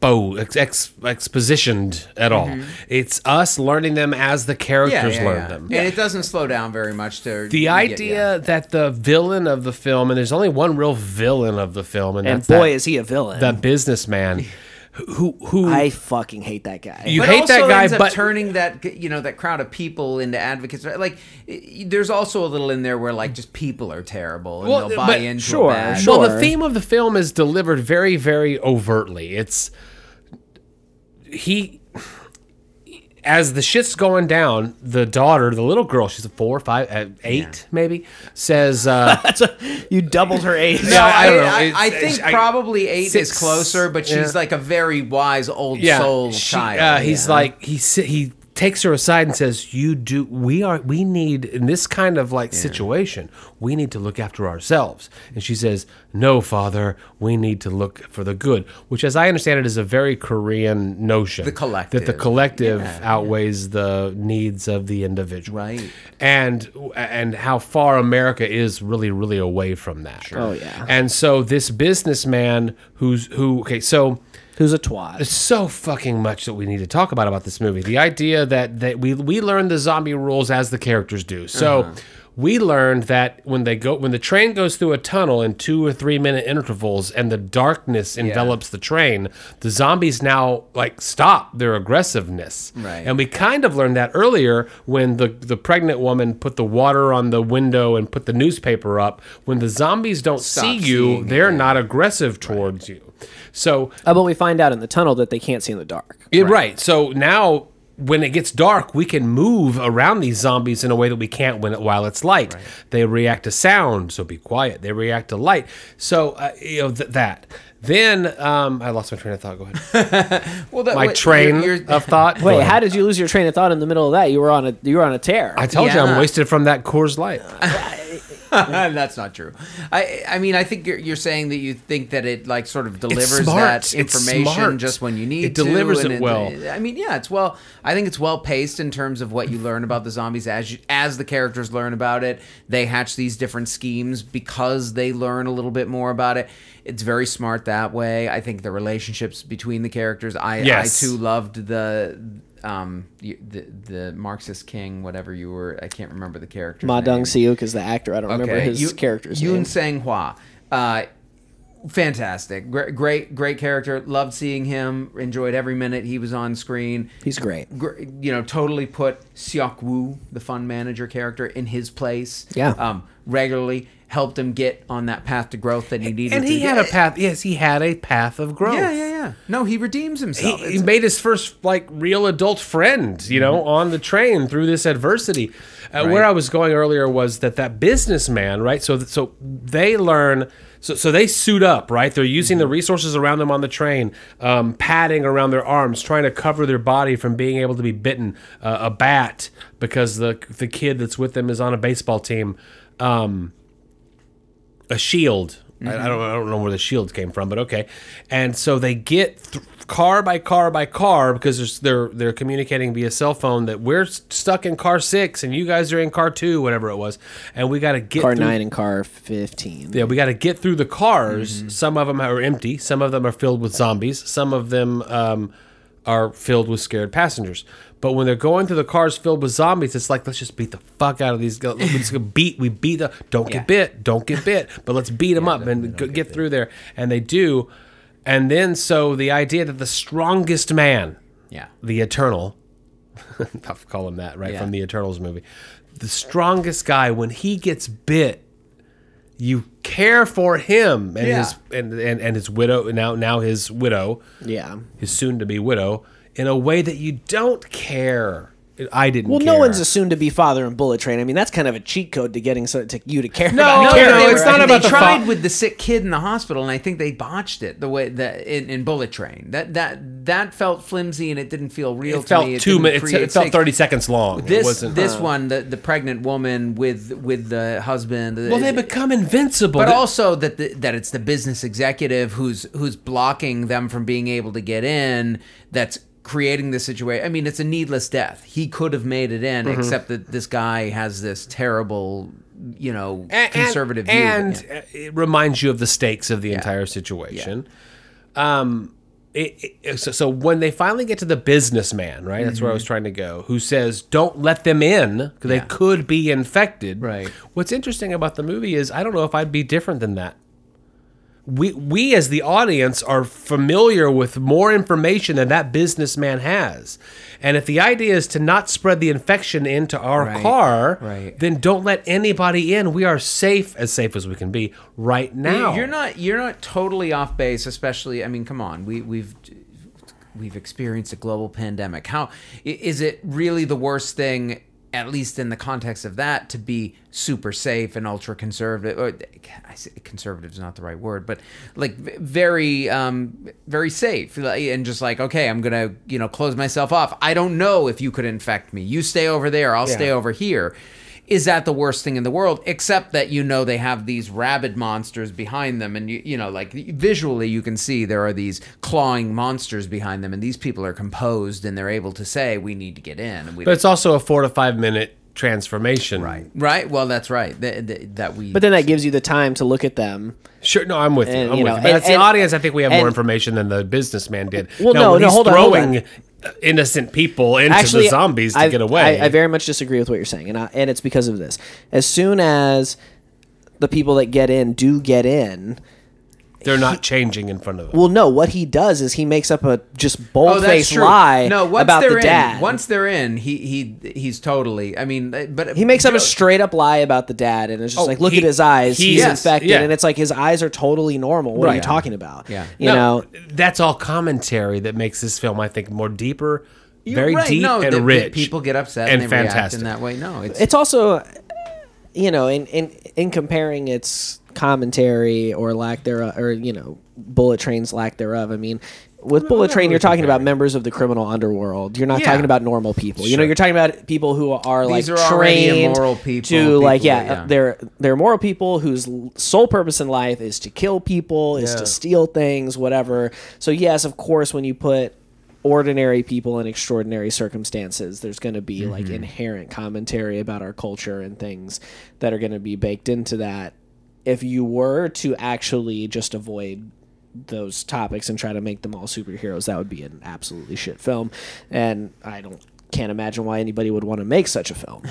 expo ex, ex, expositioned at all. Mm-hmm. It's us learning them as the characters learn them. And it doesn't slow down very much to The you get- idea yeah. that the villain of the film, and there's only one real villain of the film, and, And that's boy, that, is he a villain. the businessman who who I fucking hate that guy. You but hate also that guy, ends up but- turning that you know that crowd of people into advocates. Like, there's also a little in there where like just people are terrible and Well, they'll buy but- into sure, a bad. sure. Well, the theme of the film is delivered very, very overtly. It's he as the shit's going down. The daughter, the little girl, she's a four, five, uh, eight, maybe, says, uh, a, you doubled her age. No, I I, don't know. I, I think I- probably eight six- is closer, but she's yeah. like a very wise old "Yeah." soul she- child. uh, he's yeah. like he he takes her aside and says, "You do. We are. We need in this kind of like situation. We need to look after ourselves." And she says, "No, father. We need to look for the good." Which, as I understand it, is a very Korean notion. The collective. that the collective Yeah, outweighs the needs of the individual. Right. And and how far America is really really away from that. Oh, yeah. And so this businessman who's who okay so Who's a twat? there's so fucking much that we need to talk about about this movie. The idea that that we we learn the zombie rules as the characters do. So Uh-huh. we learned that when they go when the train goes through a tunnel in two or three minute intervals and the darkness envelops the train, the zombies now like stop their aggressiveness. Right. And we kind of learned that earlier when the the pregnant woman put the water on the window and put the newspaper up. When the zombies don't Stop see you, seeing they're yeah. not aggressive towards you. So Uh, but we find out in the tunnel that they can't see in the dark. yeah, right. So now, when it gets dark, we can move around these zombies in a way that we can't when it, while it's light. They react to sound, so be quiet. They react to light, so uh, you know th- that. Then um, I lost my train of thought. Go ahead. well, that, My wait, train you're- you're- of thought. Wait, how did you lose your train of thought in the middle of that? You were on a you were on a tear. I told you I'm wasted from that Coors Light. That's not true. I I mean I think you're, you're saying that you think that it like sort of delivers that information just when you need It to. delivers and it well. I mean, yeah, it's well. I think it's well paced in terms of what you learn about the zombies as you, as the characters learn about it. They hatch these different schemes because they learn a little bit more about it. It's very smart that way. I think the relationships between the characters. I Yes. I too loved the. Um, you- the the Marxist king, whatever you were, I can't remember the character. Ma Dong Seok is the actor. I don't remember his Yu- character's Yoon name. Sang Hwa. Uh, fantastic. Great, great, great character. Loved seeing him. Enjoyed every minute he was on screen. He's great. Gr- You know, totally put Seok Woo, the fund manager character, in his place. Yeah. Um, regularly helped him get on that path to growth that he needed. and he had get. a path. Yes, he had a path of growth. Yeah, yeah, yeah. No, he redeems himself. he It's- made his first like real adult friend, you know, on the train through this adversity. Uh, Where I was going earlier was that that businessman, right? So, so they learn. So, so they suit up, right? They're using the resources around them on the train, um, padding around their arms, trying to cover their body from being able to be bitten. Uh, a bat because the the kid that's with them is on a baseball team. Um, a shield. I, I don't I don't know where the shield came from, but okay. And so they get th- car by car by car because there's, they're they're communicating via cell phone that we're stuck in car six and you guys are in car two, whatever it was, and we got to get Car through, nine and car fifteen. Yeah, we got to get through the cars. Some of them are empty. Some of them are filled with zombies. Some of them um, are filled with scared passengers. But when they're going through the cars filled with zombies, it's like let's just beat the fuck out of these. guys. Let's just beat. We beat the. Don't Yeah. get bit. Don't get bit. But let's beat them up and go- get through there. And they do. And then so the idea that the strongest man, yeah. the Eternal, I'll call him that, right Yeah. from the Eternals movie. The strongest guy, when he gets bit, you care for him and Yeah. his and, and and his widow now now his widow, Yeah. his soon to be widow, in a way that you don't care. I didn't. Well, no one's a soon-to-be father in Bullet Train. I mean, that's kind of a cheat code to getting so, to you to care. No, about no, care- no, they it's were- not they about the tried fa- with the sick kid in the hospital, and I think they botched it the way that in, in Bullet Train. That that that felt flimsy and it didn't feel real It to felt me. two didn't minutes. create It felt thirty seconds long. it This wasn't. this oh. one, the the pregnant woman with with the husband. well, they uh, become invincible. but They- also that the, that it's the business executive who's who's blocking them from being able to get in. That's creating this situation. I mean, it's a needless death. He could have made it in, except that this guy has this terrible, you know, and, conservative view. and, of it. reminds you of the stakes of the entire situation. Um, it, it- so, so when they finally get to the businessman, right? That's where I was trying to go. Who says, "Don't let them in because they Mm-hmm. Could be infected." Right. What's interesting about the movie is I don't know if I'd be different than that. We we as the audience are familiar with more information than that businessman has. And if the idea is to not spread the infection into our Right. car, Right. then don't let anybody in. We are safe, as safe as we can be right now. You're not you're not totally off base, especially. I mean, come on, we we've we've experienced a global pandemic. How is it really the worst thing? At least in the context of that, to be super safe and ultra conservative. Or, I say conservative is not the right word, but like very, um, very safe, and just like okay, I'm gonna you know close myself off. I don't know if you could infect me. You stay over there. I'll stay over here is that the worst thing in the world except that you know they have these rabid monsters behind them and you you know like visually you can see there are these clawing monsters behind them and these people are composed and they're able to say we need to get in and we but it's also a four to five minute transformation. right right well that's right that, that, that we But then that gives you the time to look at them. Sure. No, I'm with you. And, I'm you with know, you. But and- as the audience, I think we have more information than the businessman did. Well, Now, no, when no, he's hold on, hold on. Innocent people into Actually, the zombies to I, get away. I, I very much disagree with what you're saying, and I, and it's because of this. As soon as the people that get in do get in, They're not changing in front of them. well, no, what he does is he makes up a just Oh, bold that's faced true. lie no, once about they're the in, dad. Once they're in, he he he's totally. I mean, eh, but he makes up a straight up lie about the dad, and it's just Oh, like, look he- at his eyes, he- he's yes, infected, yeah. and it's like his eyes are totally normal. What are you Right. talking about? Yeah. you No, know, that's all commentary that makes this film, I think, more deeper, You're very right. deep no, and that- that rich. People get upset and and, they react fantastic. in that way. No, it's, it's also you know in in in comparing its commentary or lack thereof or you know bullet train's lack thereof i mean with bullet train you're talking about members of the criminal underworld you're not Yeah. talking about normal people you know you're talking about people who are like are trained people, to people like yeah, yeah. they're they're moral people whose sole purpose in life is to kill people is Yeah. to steal things whatever so yes of course when you put ordinary people in extraordinary circumstances there's going to be like Mm-hmm. inherent commentary about our culture and things that are going to be baked into that if you were to actually just avoid those topics and try to make them all superheroes that would be an absolutely shit film. And i don't can't imagine why anybody would want to make such a film.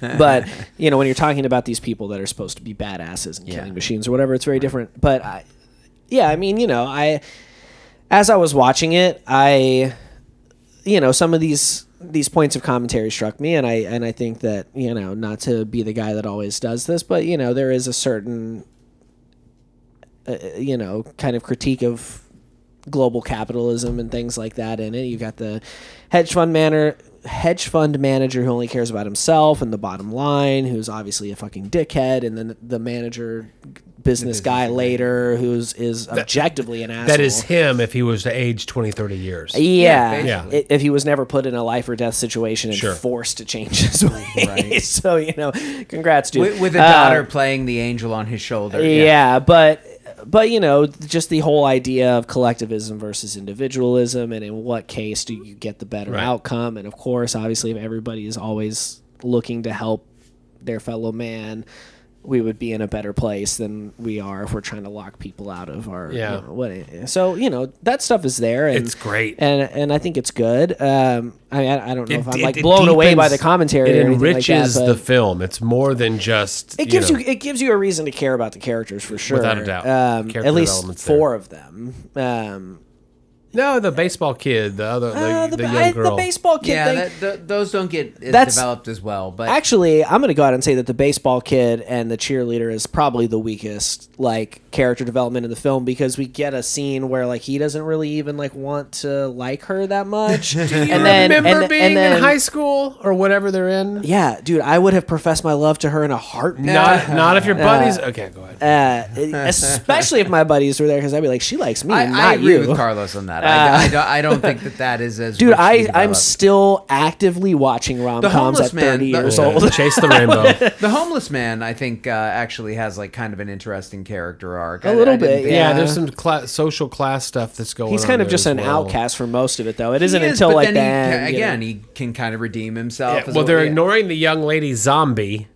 But you know when you're talking about these people that are supposed to be badasses and killing machines or whatever it's very different. But i yeah i mean you know i as I was watching it, I, you know, some of these these points of commentary struck me, and I and I think that you know, not to be the guy that always does this, but you know, there is a certain, uh, you know, kind of critique of global capitalism and things like that in it. You got the hedge fund manner hedge fund manager who only cares about himself and the bottom line, who's obviously a fucking dickhead, and then the manager business guy later who's is objectively an asshole. that is him if he was to age 20, 30 years. Yeah, Yeah, I- If he was never put in a life or death situation and Sure. forced to change his ways, Right. so you know, congrats, dude. with, with a Uh, daughter playing the angel on his shoulder. yeah. but but you know, just the whole idea of collectivism versus individualism, and in what case do you get the better Right. outcome? And of course, obviously, if everybody is always looking to help their fellow man. We would be in a better place than we are if we're trying to lock people out of our. Yeah. You know, what, so you know that stuff is there. And, It's great. and and I think it's good. Um, I mean, I, I don't know It- if I'm it- like blown away by the commentary. It enriches like that, the film. It's more than just. It gives know, you, it gives you a reason to care about the characters for sure. Without a doubt. Um, at least development's there. four of them. Um, No, the baseball kid, the other, the, uh, the, the, young I- girl. the baseball kid yeah. thing. that, th- those don't get as That's- developed as well. But Actually, I'm going to go out and say that the baseball kid and the cheerleader is probably the weakest like character development in the film because we get a scene where like he doesn't really even like want to like her that much. Do you and then remember and, being and then, in high school or whatever they're in? Yeah, dude, I would have professed my love to her in a heartbeat. Not, not if your buddies. okay, go ahead. Uh, especially if my buddies were there, because I'd be like, "She likes me, I, not I agree you." with Carlos on that. That. I, I, don't, I don't think that that is as Dude, I I'm still actively watching rom coms at 30 the- years Yeah. old. Chase the rainbow. the homeless man. I think uh, actually has like kind of an interesting character arc. A I- little I bit, yeah, Yeah. there's some cla- social class stuff that's going. On. He's on kind of just an well. outcast for most of it, though. It He isn't is, until but like then the he, end. ca- you again, know. he can kind of redeem himself. Yeah, as well, a- they're yeah. ignoring the young lady zombie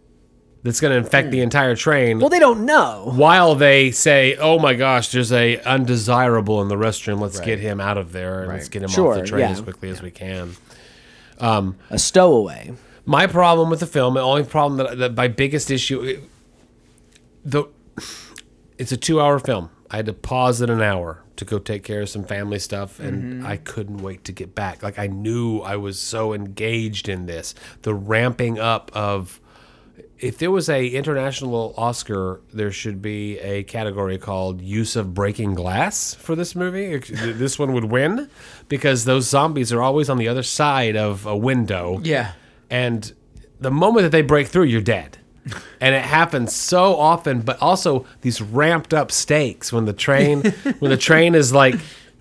that's going to infect the hmm. entire train. well, they don't know. while they say, "Oh my gosh, there's a undesirable in the restroom. Let's get him out of there and let's Right. get him off the train yeah. as quickly as we can." Um, a stowaway. My problem with the film, the only problem that, that my biggest issue, it- the it's a two-hour film. I had to pause at an hour to go take care of some family stuff, and mm-hmm. I couldn't wait to get back. Like I knew I was so engaged in this. The ramping up of if there was a international Oscar, there should be a category called use of breaking glass for this movie. This one would win because those zombies are always on the other side of a window. Yeah. And the moment that they break through, you're dead. And it happens so often, but also these ramped up stakes when the train when the train is like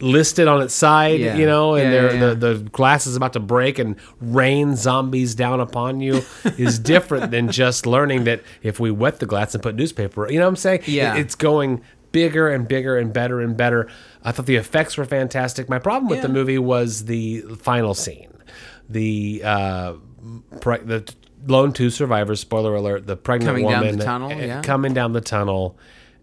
listed on its side, Yeah. you know, and Yeah, yeah, the the glass is about to break and rain zombies down upon you is different than just learning that if we wet the glass and put newspaper, you know what I'm saying? Yeah. It- it's going bigger and bigger and better and better. I thought the effects were fantastic. My problem with the movie was the final scene. The uh pre- the lone two survivors, spoiler alert, the pregnant Coming down woman the tunnel, coming down the tunnel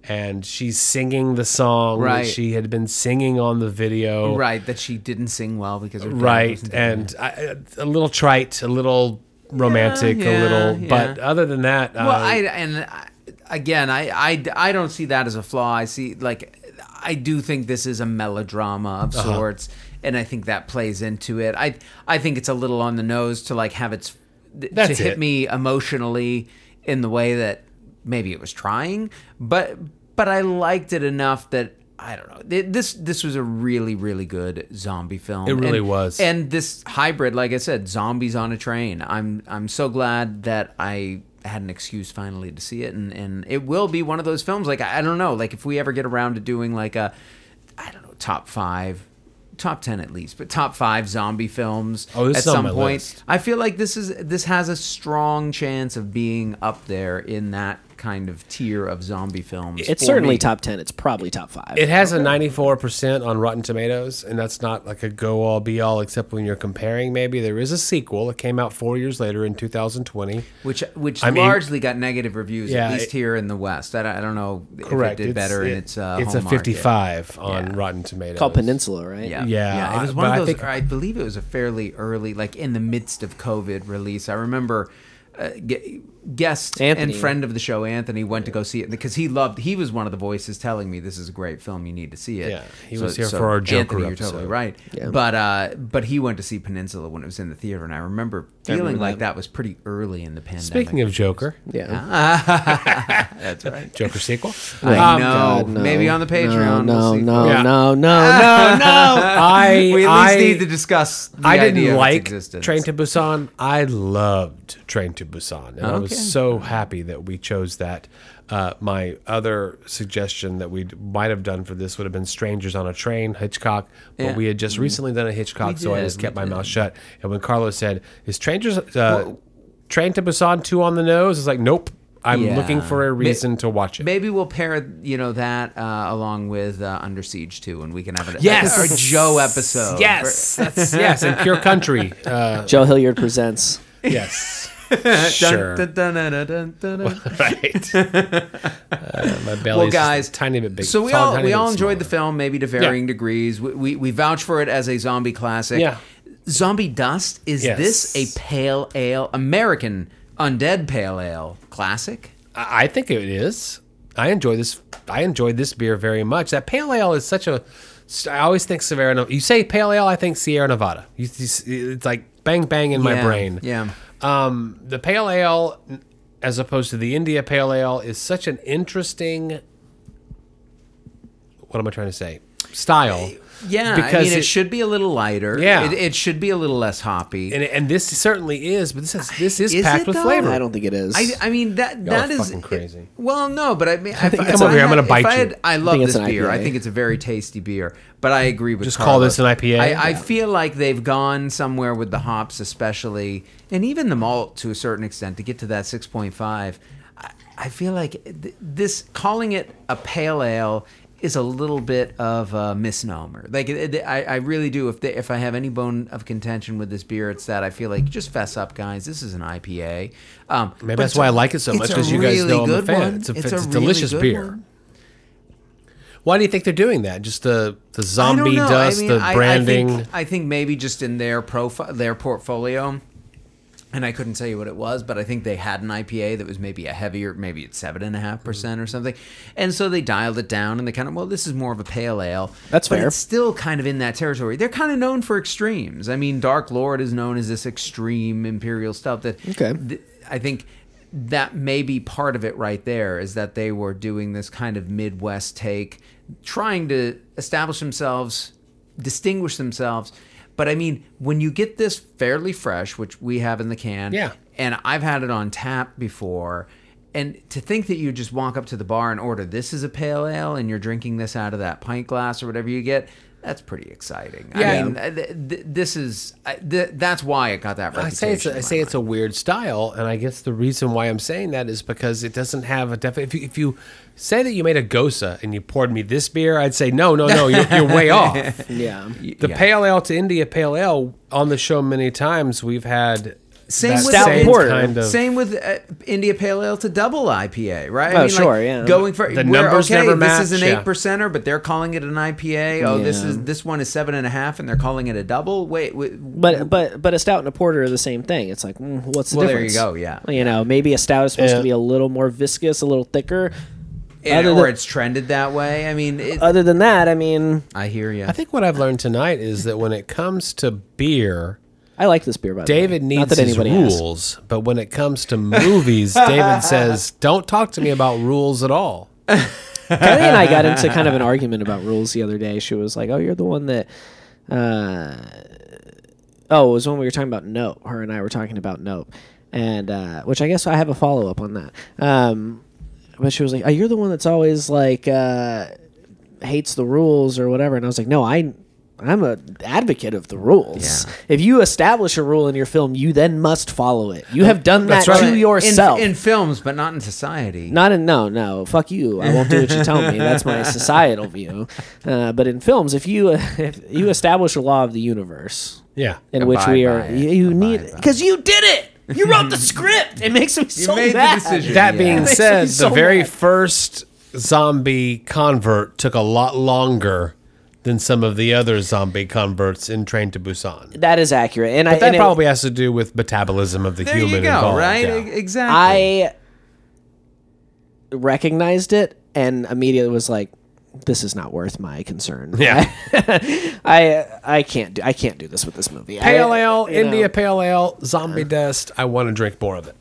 and she's singing the song Right. that she had been singing on the video. Right, that she didn't sing well because her Right, and I, a little trite, a little romantic, Yeah, a little, yeah, but other than that, Well, uh, I and I, again, I, I I don't see that as a flaw. I see like I do think this is a melodrama of Uh-huh. sorts, and I think that plays into it. I I think it's a little on the nose to like have its That's to hit it. me emotionally in the way that maybe it was trying, but but I liked it enough that. I don't know. This this was a really really good zombie film. It really And- was. And this hybrid, like I said, zombies on a train. I'm I'm so glad that I had an excuse finally to see it, and and it will be one of those films. Like I, don't know, like if we ever get around to doing like a, I don't know, top five. Top ten at least, but top five zombie films Oh, at some point. list. I feel like this is this has a strong chance of being up there in that kind of tier of zombie films. It's certainly me. top 10. It's probably top 5. It has a 94% on Rotten Tomatoes, and that's not like a go all be all, except when you're comparing. Maybe there is a sequel. It came out four years later in 2020. which which I mean- largely got negative reviews, Yeah, at least it- here in the West. I don't, I don't know Correct. if it did better in its uh, it's home a market. 55 on Yeah. Rotten Tomatoes. called Peninsula, right? Yeah, Yeah, It was I- one I of those. think- I believe it was a fairly early, like in the midst of COVID release. I remember. Uh, ge- guest Anthony. and friend of the show, Anthony, went to go see it because he loved. He was one of the voices telling me this is a great film. You need to see it. Yeah, he was here for our Joker Anthony, you're totally right. Yeah. But uh, but he went to see Peninsula when it was in the theater, and I remember feeling remember like that. that was pretty early in the pandemic. Speaking of Joker, Yeah. that's right. Joker sequel. I Um, know. God, no. Maybe on the Patreon. No, we'll no, no, Yeah. no, no, no, no. I we at least I, need to discuss. The I didn't like. Train to Busan. I loved Train to Busan, and I was Okay. so happy that we chose that. Uh, my other suggestion that we might have done for this would have been Strangers on a Train, Hitchcock, but Yeah. we had just recently done a Hitchcock, so I just kept we my did. mouth shut. And when Carlos said, "Is Strangers uh, Train to Busan too on the nose?" I was like, "Nope." I'm Yeah. looking for a Ma- reason to watch it. Maybe we'll pair, you know, that uh, along with uh, Under Siege 2, and we can have a, Yes! a, a Joe episode. Yes, that's yes, and Pure Country. Uh, Joe Hilliard presents. yes, Dun, sure. right. Uh, my belly's Well, guys, tiny bit big. So we all we all enjoyed the film, maybe to varying degrees. We, we we vouch for it as a zombie classic. Yeah. Zombie Dust is Yes. this a pale ale American undead pale ale classic? I think it is. I enjoy this. I enjoyed this beer very much. That pale ale is such a. I always think Sierra. You say pale ale, I think Sierra Nevada. You, you- it's like bang bang in my brain. Yeah. Um, the pale ale, as opposed to the India pale ale, is such an interesting. What am I trying to say? style. Yeah, I Because mean, it, it- should be a little lighter. Yeah. it, it should be a little less hoppy. And, and this certainly is, but this is this is, Is packed it, with though? flavor. I don't think it is. I, I mean that Y'all that are is fucking crazy. Well, no, but I mean, if, think if it's Come over here, I'm gonna bite if I, had, you. I love think this it's an beer. I think it's a very tasty beer. But I agree with Just call this an IPA? I, I feel like they've gone somewhere with the hops, especially, and even the malt to a certain extent to get to that six point five. I, I feel like th- this calling it a pale ale is a little bit of a misnomer. Like it, it- I, I really do. If they, if I have any bone of contention with this beer, it's that I feel like just fess up, guys. This is an IPA. Um, Maybe that's why I like it so much it's because you guys know I'm a fan. one. It's a, it's a a really delicious beer. one. Why do you think they're doing that? Just the the zombie dust, I mean, the I- branding. I think, I think maybe just in their profile, their portfolio, and I couldn't tell you what it was, but I think they had an IPA that was maybe a heavier, maybe it's seven and a half mm-hmm. percent or something, and so they dialed it down and they kind of, well, this is more of a pale ale. That's but fair. It's still kind of in that territory. They're kind of known for extremes. I mean, Dark Lord is known as this extreme imperial stuff that Okay. th- I think that may be part of it right there is that they were doing this kind of Midwest take, trying to establish themselves, distinguish themselves. But I mean, when you get this fairly fresh, which we have in the can, Yeah. and I've had it on tap before. And to think that you just walk up to the bar and order this is a pale ale and you're drinking this out of that pint glass or whatever you get, that's pretty exciting. Yeah. I mean, th- th- this is th- that's why it got that I reputation. say it's a, I say it's a weird style, and I guess the reason why I'm saying that is because it doesn't have a definite. If you, if you say that you made a gose and you poured me this beer, I'd say no, no, no, you're, you're way off. yeah. The Yeah. pale ale to India pale ale on the show many times. We've had Same that with Stout same porter. kind of Same with uh, India Pale Ale to double IPA, right? Oh, sure, yeah. Going for The numbers okay, never This is match, an yeah. eight percenter, but they're calling it an IPA. Oh, this is this one is seven and a half, and they're calling it a double. Wait, wait But but but a stout and a porter are the same thing. It's like, mm, what's the Well, there you go, yeah. You know, maybe a stout is supposed Yeah. to be a little more viscous, a little thicker. and, other or than- it's trended that way. I mean, it, Other than that, I mean, I hear you. I think what I've learned tonight is that when it comes to beer, I like this beer. By the way. David Not needs that his anybody has. rules, but when it comes to movies, David says, "Don't talk to me about rules at all." Kelly and I got into kind of an argument about rules the other day. She was like, "Oh, you're the one that." Uh, oh, it was when we were talking about Nope. Her and I were talking about Nope, and uh, which I guess I have a follow up on that. Um, but she was like, oh, "You're the one that's always like uh, hates the rules or whatever," and I was like, "No, I." I'm a advocate of the rules. Yeah. If you establish a rule in your film, you then must follow it. You have done that right. to In- yourself. in, films, but not in society. Not in no no fuck you. I won't do what you tell me. That's my societal view. Uh, but in films, if you if you establish a law of the universe Yeah, in which we are, it. you, you need because you did it. You wrote the script. It makes me so made the mad. decision. That Yeah. being It said, so the very mad. first zombie convert took a lot longer than some of the other zombie converts in Train to Busan. That is accurate, and I that and it- probably has to do with metabolism of the there human you go. involved. right? yeah. Exactly. I recognized it and immediately was like, "This is not worth my concern." Yeah. I I can't do I can't do this with this movie. Pale I- ale, you know. India Pale Ale, zombie dust. I want to drink more of it.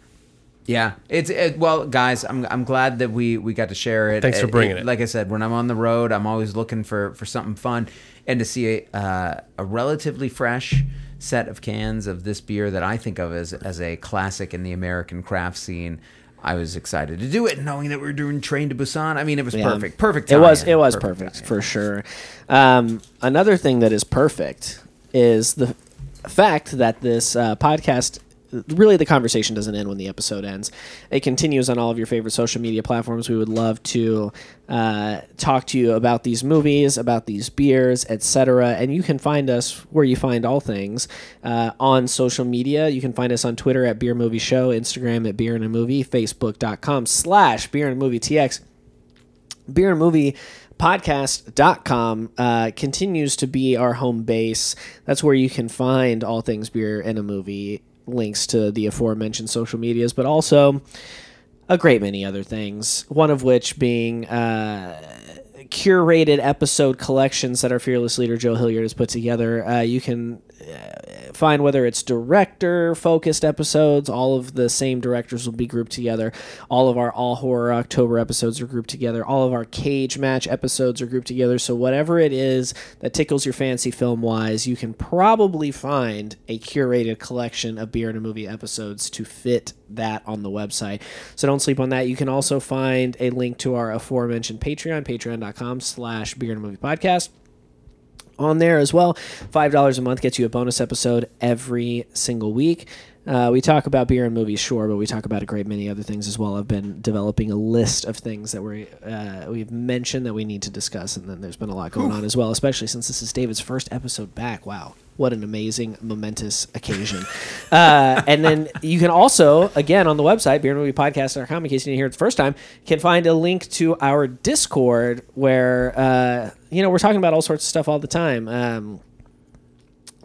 Yeah, it's it, well, guys. I'm I'm glad that we we got to share it. Thanks for bringing it. Like I said, when I'm on the road, I'm always looking for for something fun, and to see a uh, a relatively fresh set of cans of this beer that I think of as as a classic in the American craft scene. I was excited to do it, knowing that we were doing Train to Busan. I mean, it was Yeah. perfect, perfect. It was tie-in. it was perfect, tie-in. for sure. Um, another thing that is perfect is the fact that this uh, podcast. Really, the conversation doesn't end when the episode ends. It continues on all of your favorite social media platforms. We would love to uh, talk to you about these movies, about these beers, etc. And you can find us where you find all things uh, on social media. You can find us on Twitter at Beer Movie Show, Instagram at Beer and a Movie, Facebook.com slash Beer and Movie TX beer and movie podcast.com uh, continues to be our home base that's where you can find all things beer and a movie links to the aforementioned social medias but also a great many other things one of which being uh, curated episode collections that our fearless leader joe hilliard has put together. Uh, you can uh, find whether it's director focused episodes. All of the same directors will be grouped together. All of our All Horror October episodes are grouped together. All of our Cage Match episodes are grouped together. So, whatever it is that tickles your fancy film wise, you can probably find a curated collection of beer and a movie episodes to fit that on the website. So don't sleep on that. You can also find a link to our aforementioned Patreon, patreon.com slash beer and a movie podcast on there as well. Five dollars a month gets you a bonus episode every single week. Uh, we talk about beer and movies, sure, but we talk about a great many other things as well. I've been developing a list of things that we uh, we've mentioned that we need to discuss, and then there's been a lot going on as well, especially since this is David's first episode back. Wow, what an amazing, momentous occasion! uh, and then you can also, again, on the website beerandmoviepodcast.com, in case you didn't hear it the first time, can find a link to our Discord where uh, you know we're talking about all sorts of stuff all the time. Um,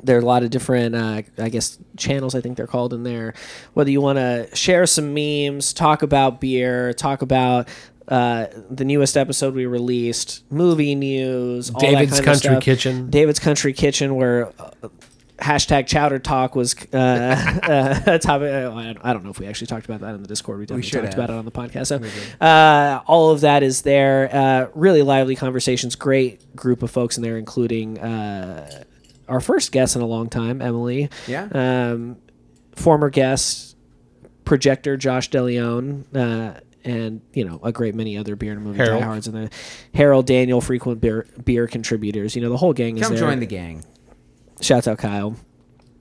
there are a lot of different, uh, I guess, channels. I think they're called in there. Whether you want to share some memes, talk about beer, talk about uh, the newest episode we released, movie news, all that David's Country. Kitchen. David's Country Kitchen, where uh, hashtag Chowder Talk was uh, uh, a topic. uh, I I don't know if we actually talked about that in the Discord. We definitely should talked have. about it on the podcast. So uh, all of that is there. Uh, really lively conversations. Great group of folks in there, including uh, our first guest in a long time, Emily. Yeah. Um, former guest, projector Josh DeLeon. Uh, and you know a great many other beer and movie Harold. diehards and the Harold Daniel frequent beer beer contributors. You know the whole gang is there. Come join the gang. Shouts out Kyle.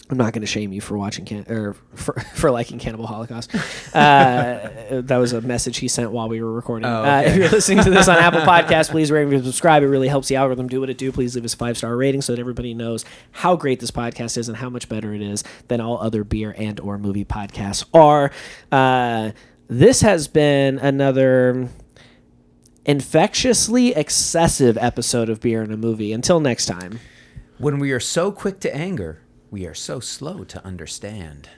I'm not going to shame you for watching can- or for, for liking Cannibal Holocaust. Uh, that was a message he sent while we were recording. Oh, uh, if you're listening to this on Apple Podcasts, please rate and subscribe. It really helps the algorithm do what it do. Please leave us a five star rating so that everybody knows how great this podcast is and how much better it is than all other beer and or movie podcasts are. Uh, this has been another infectiously excessive episode of beer and a movie. Until next time. When we are so quick to anger, we are so slow to understand.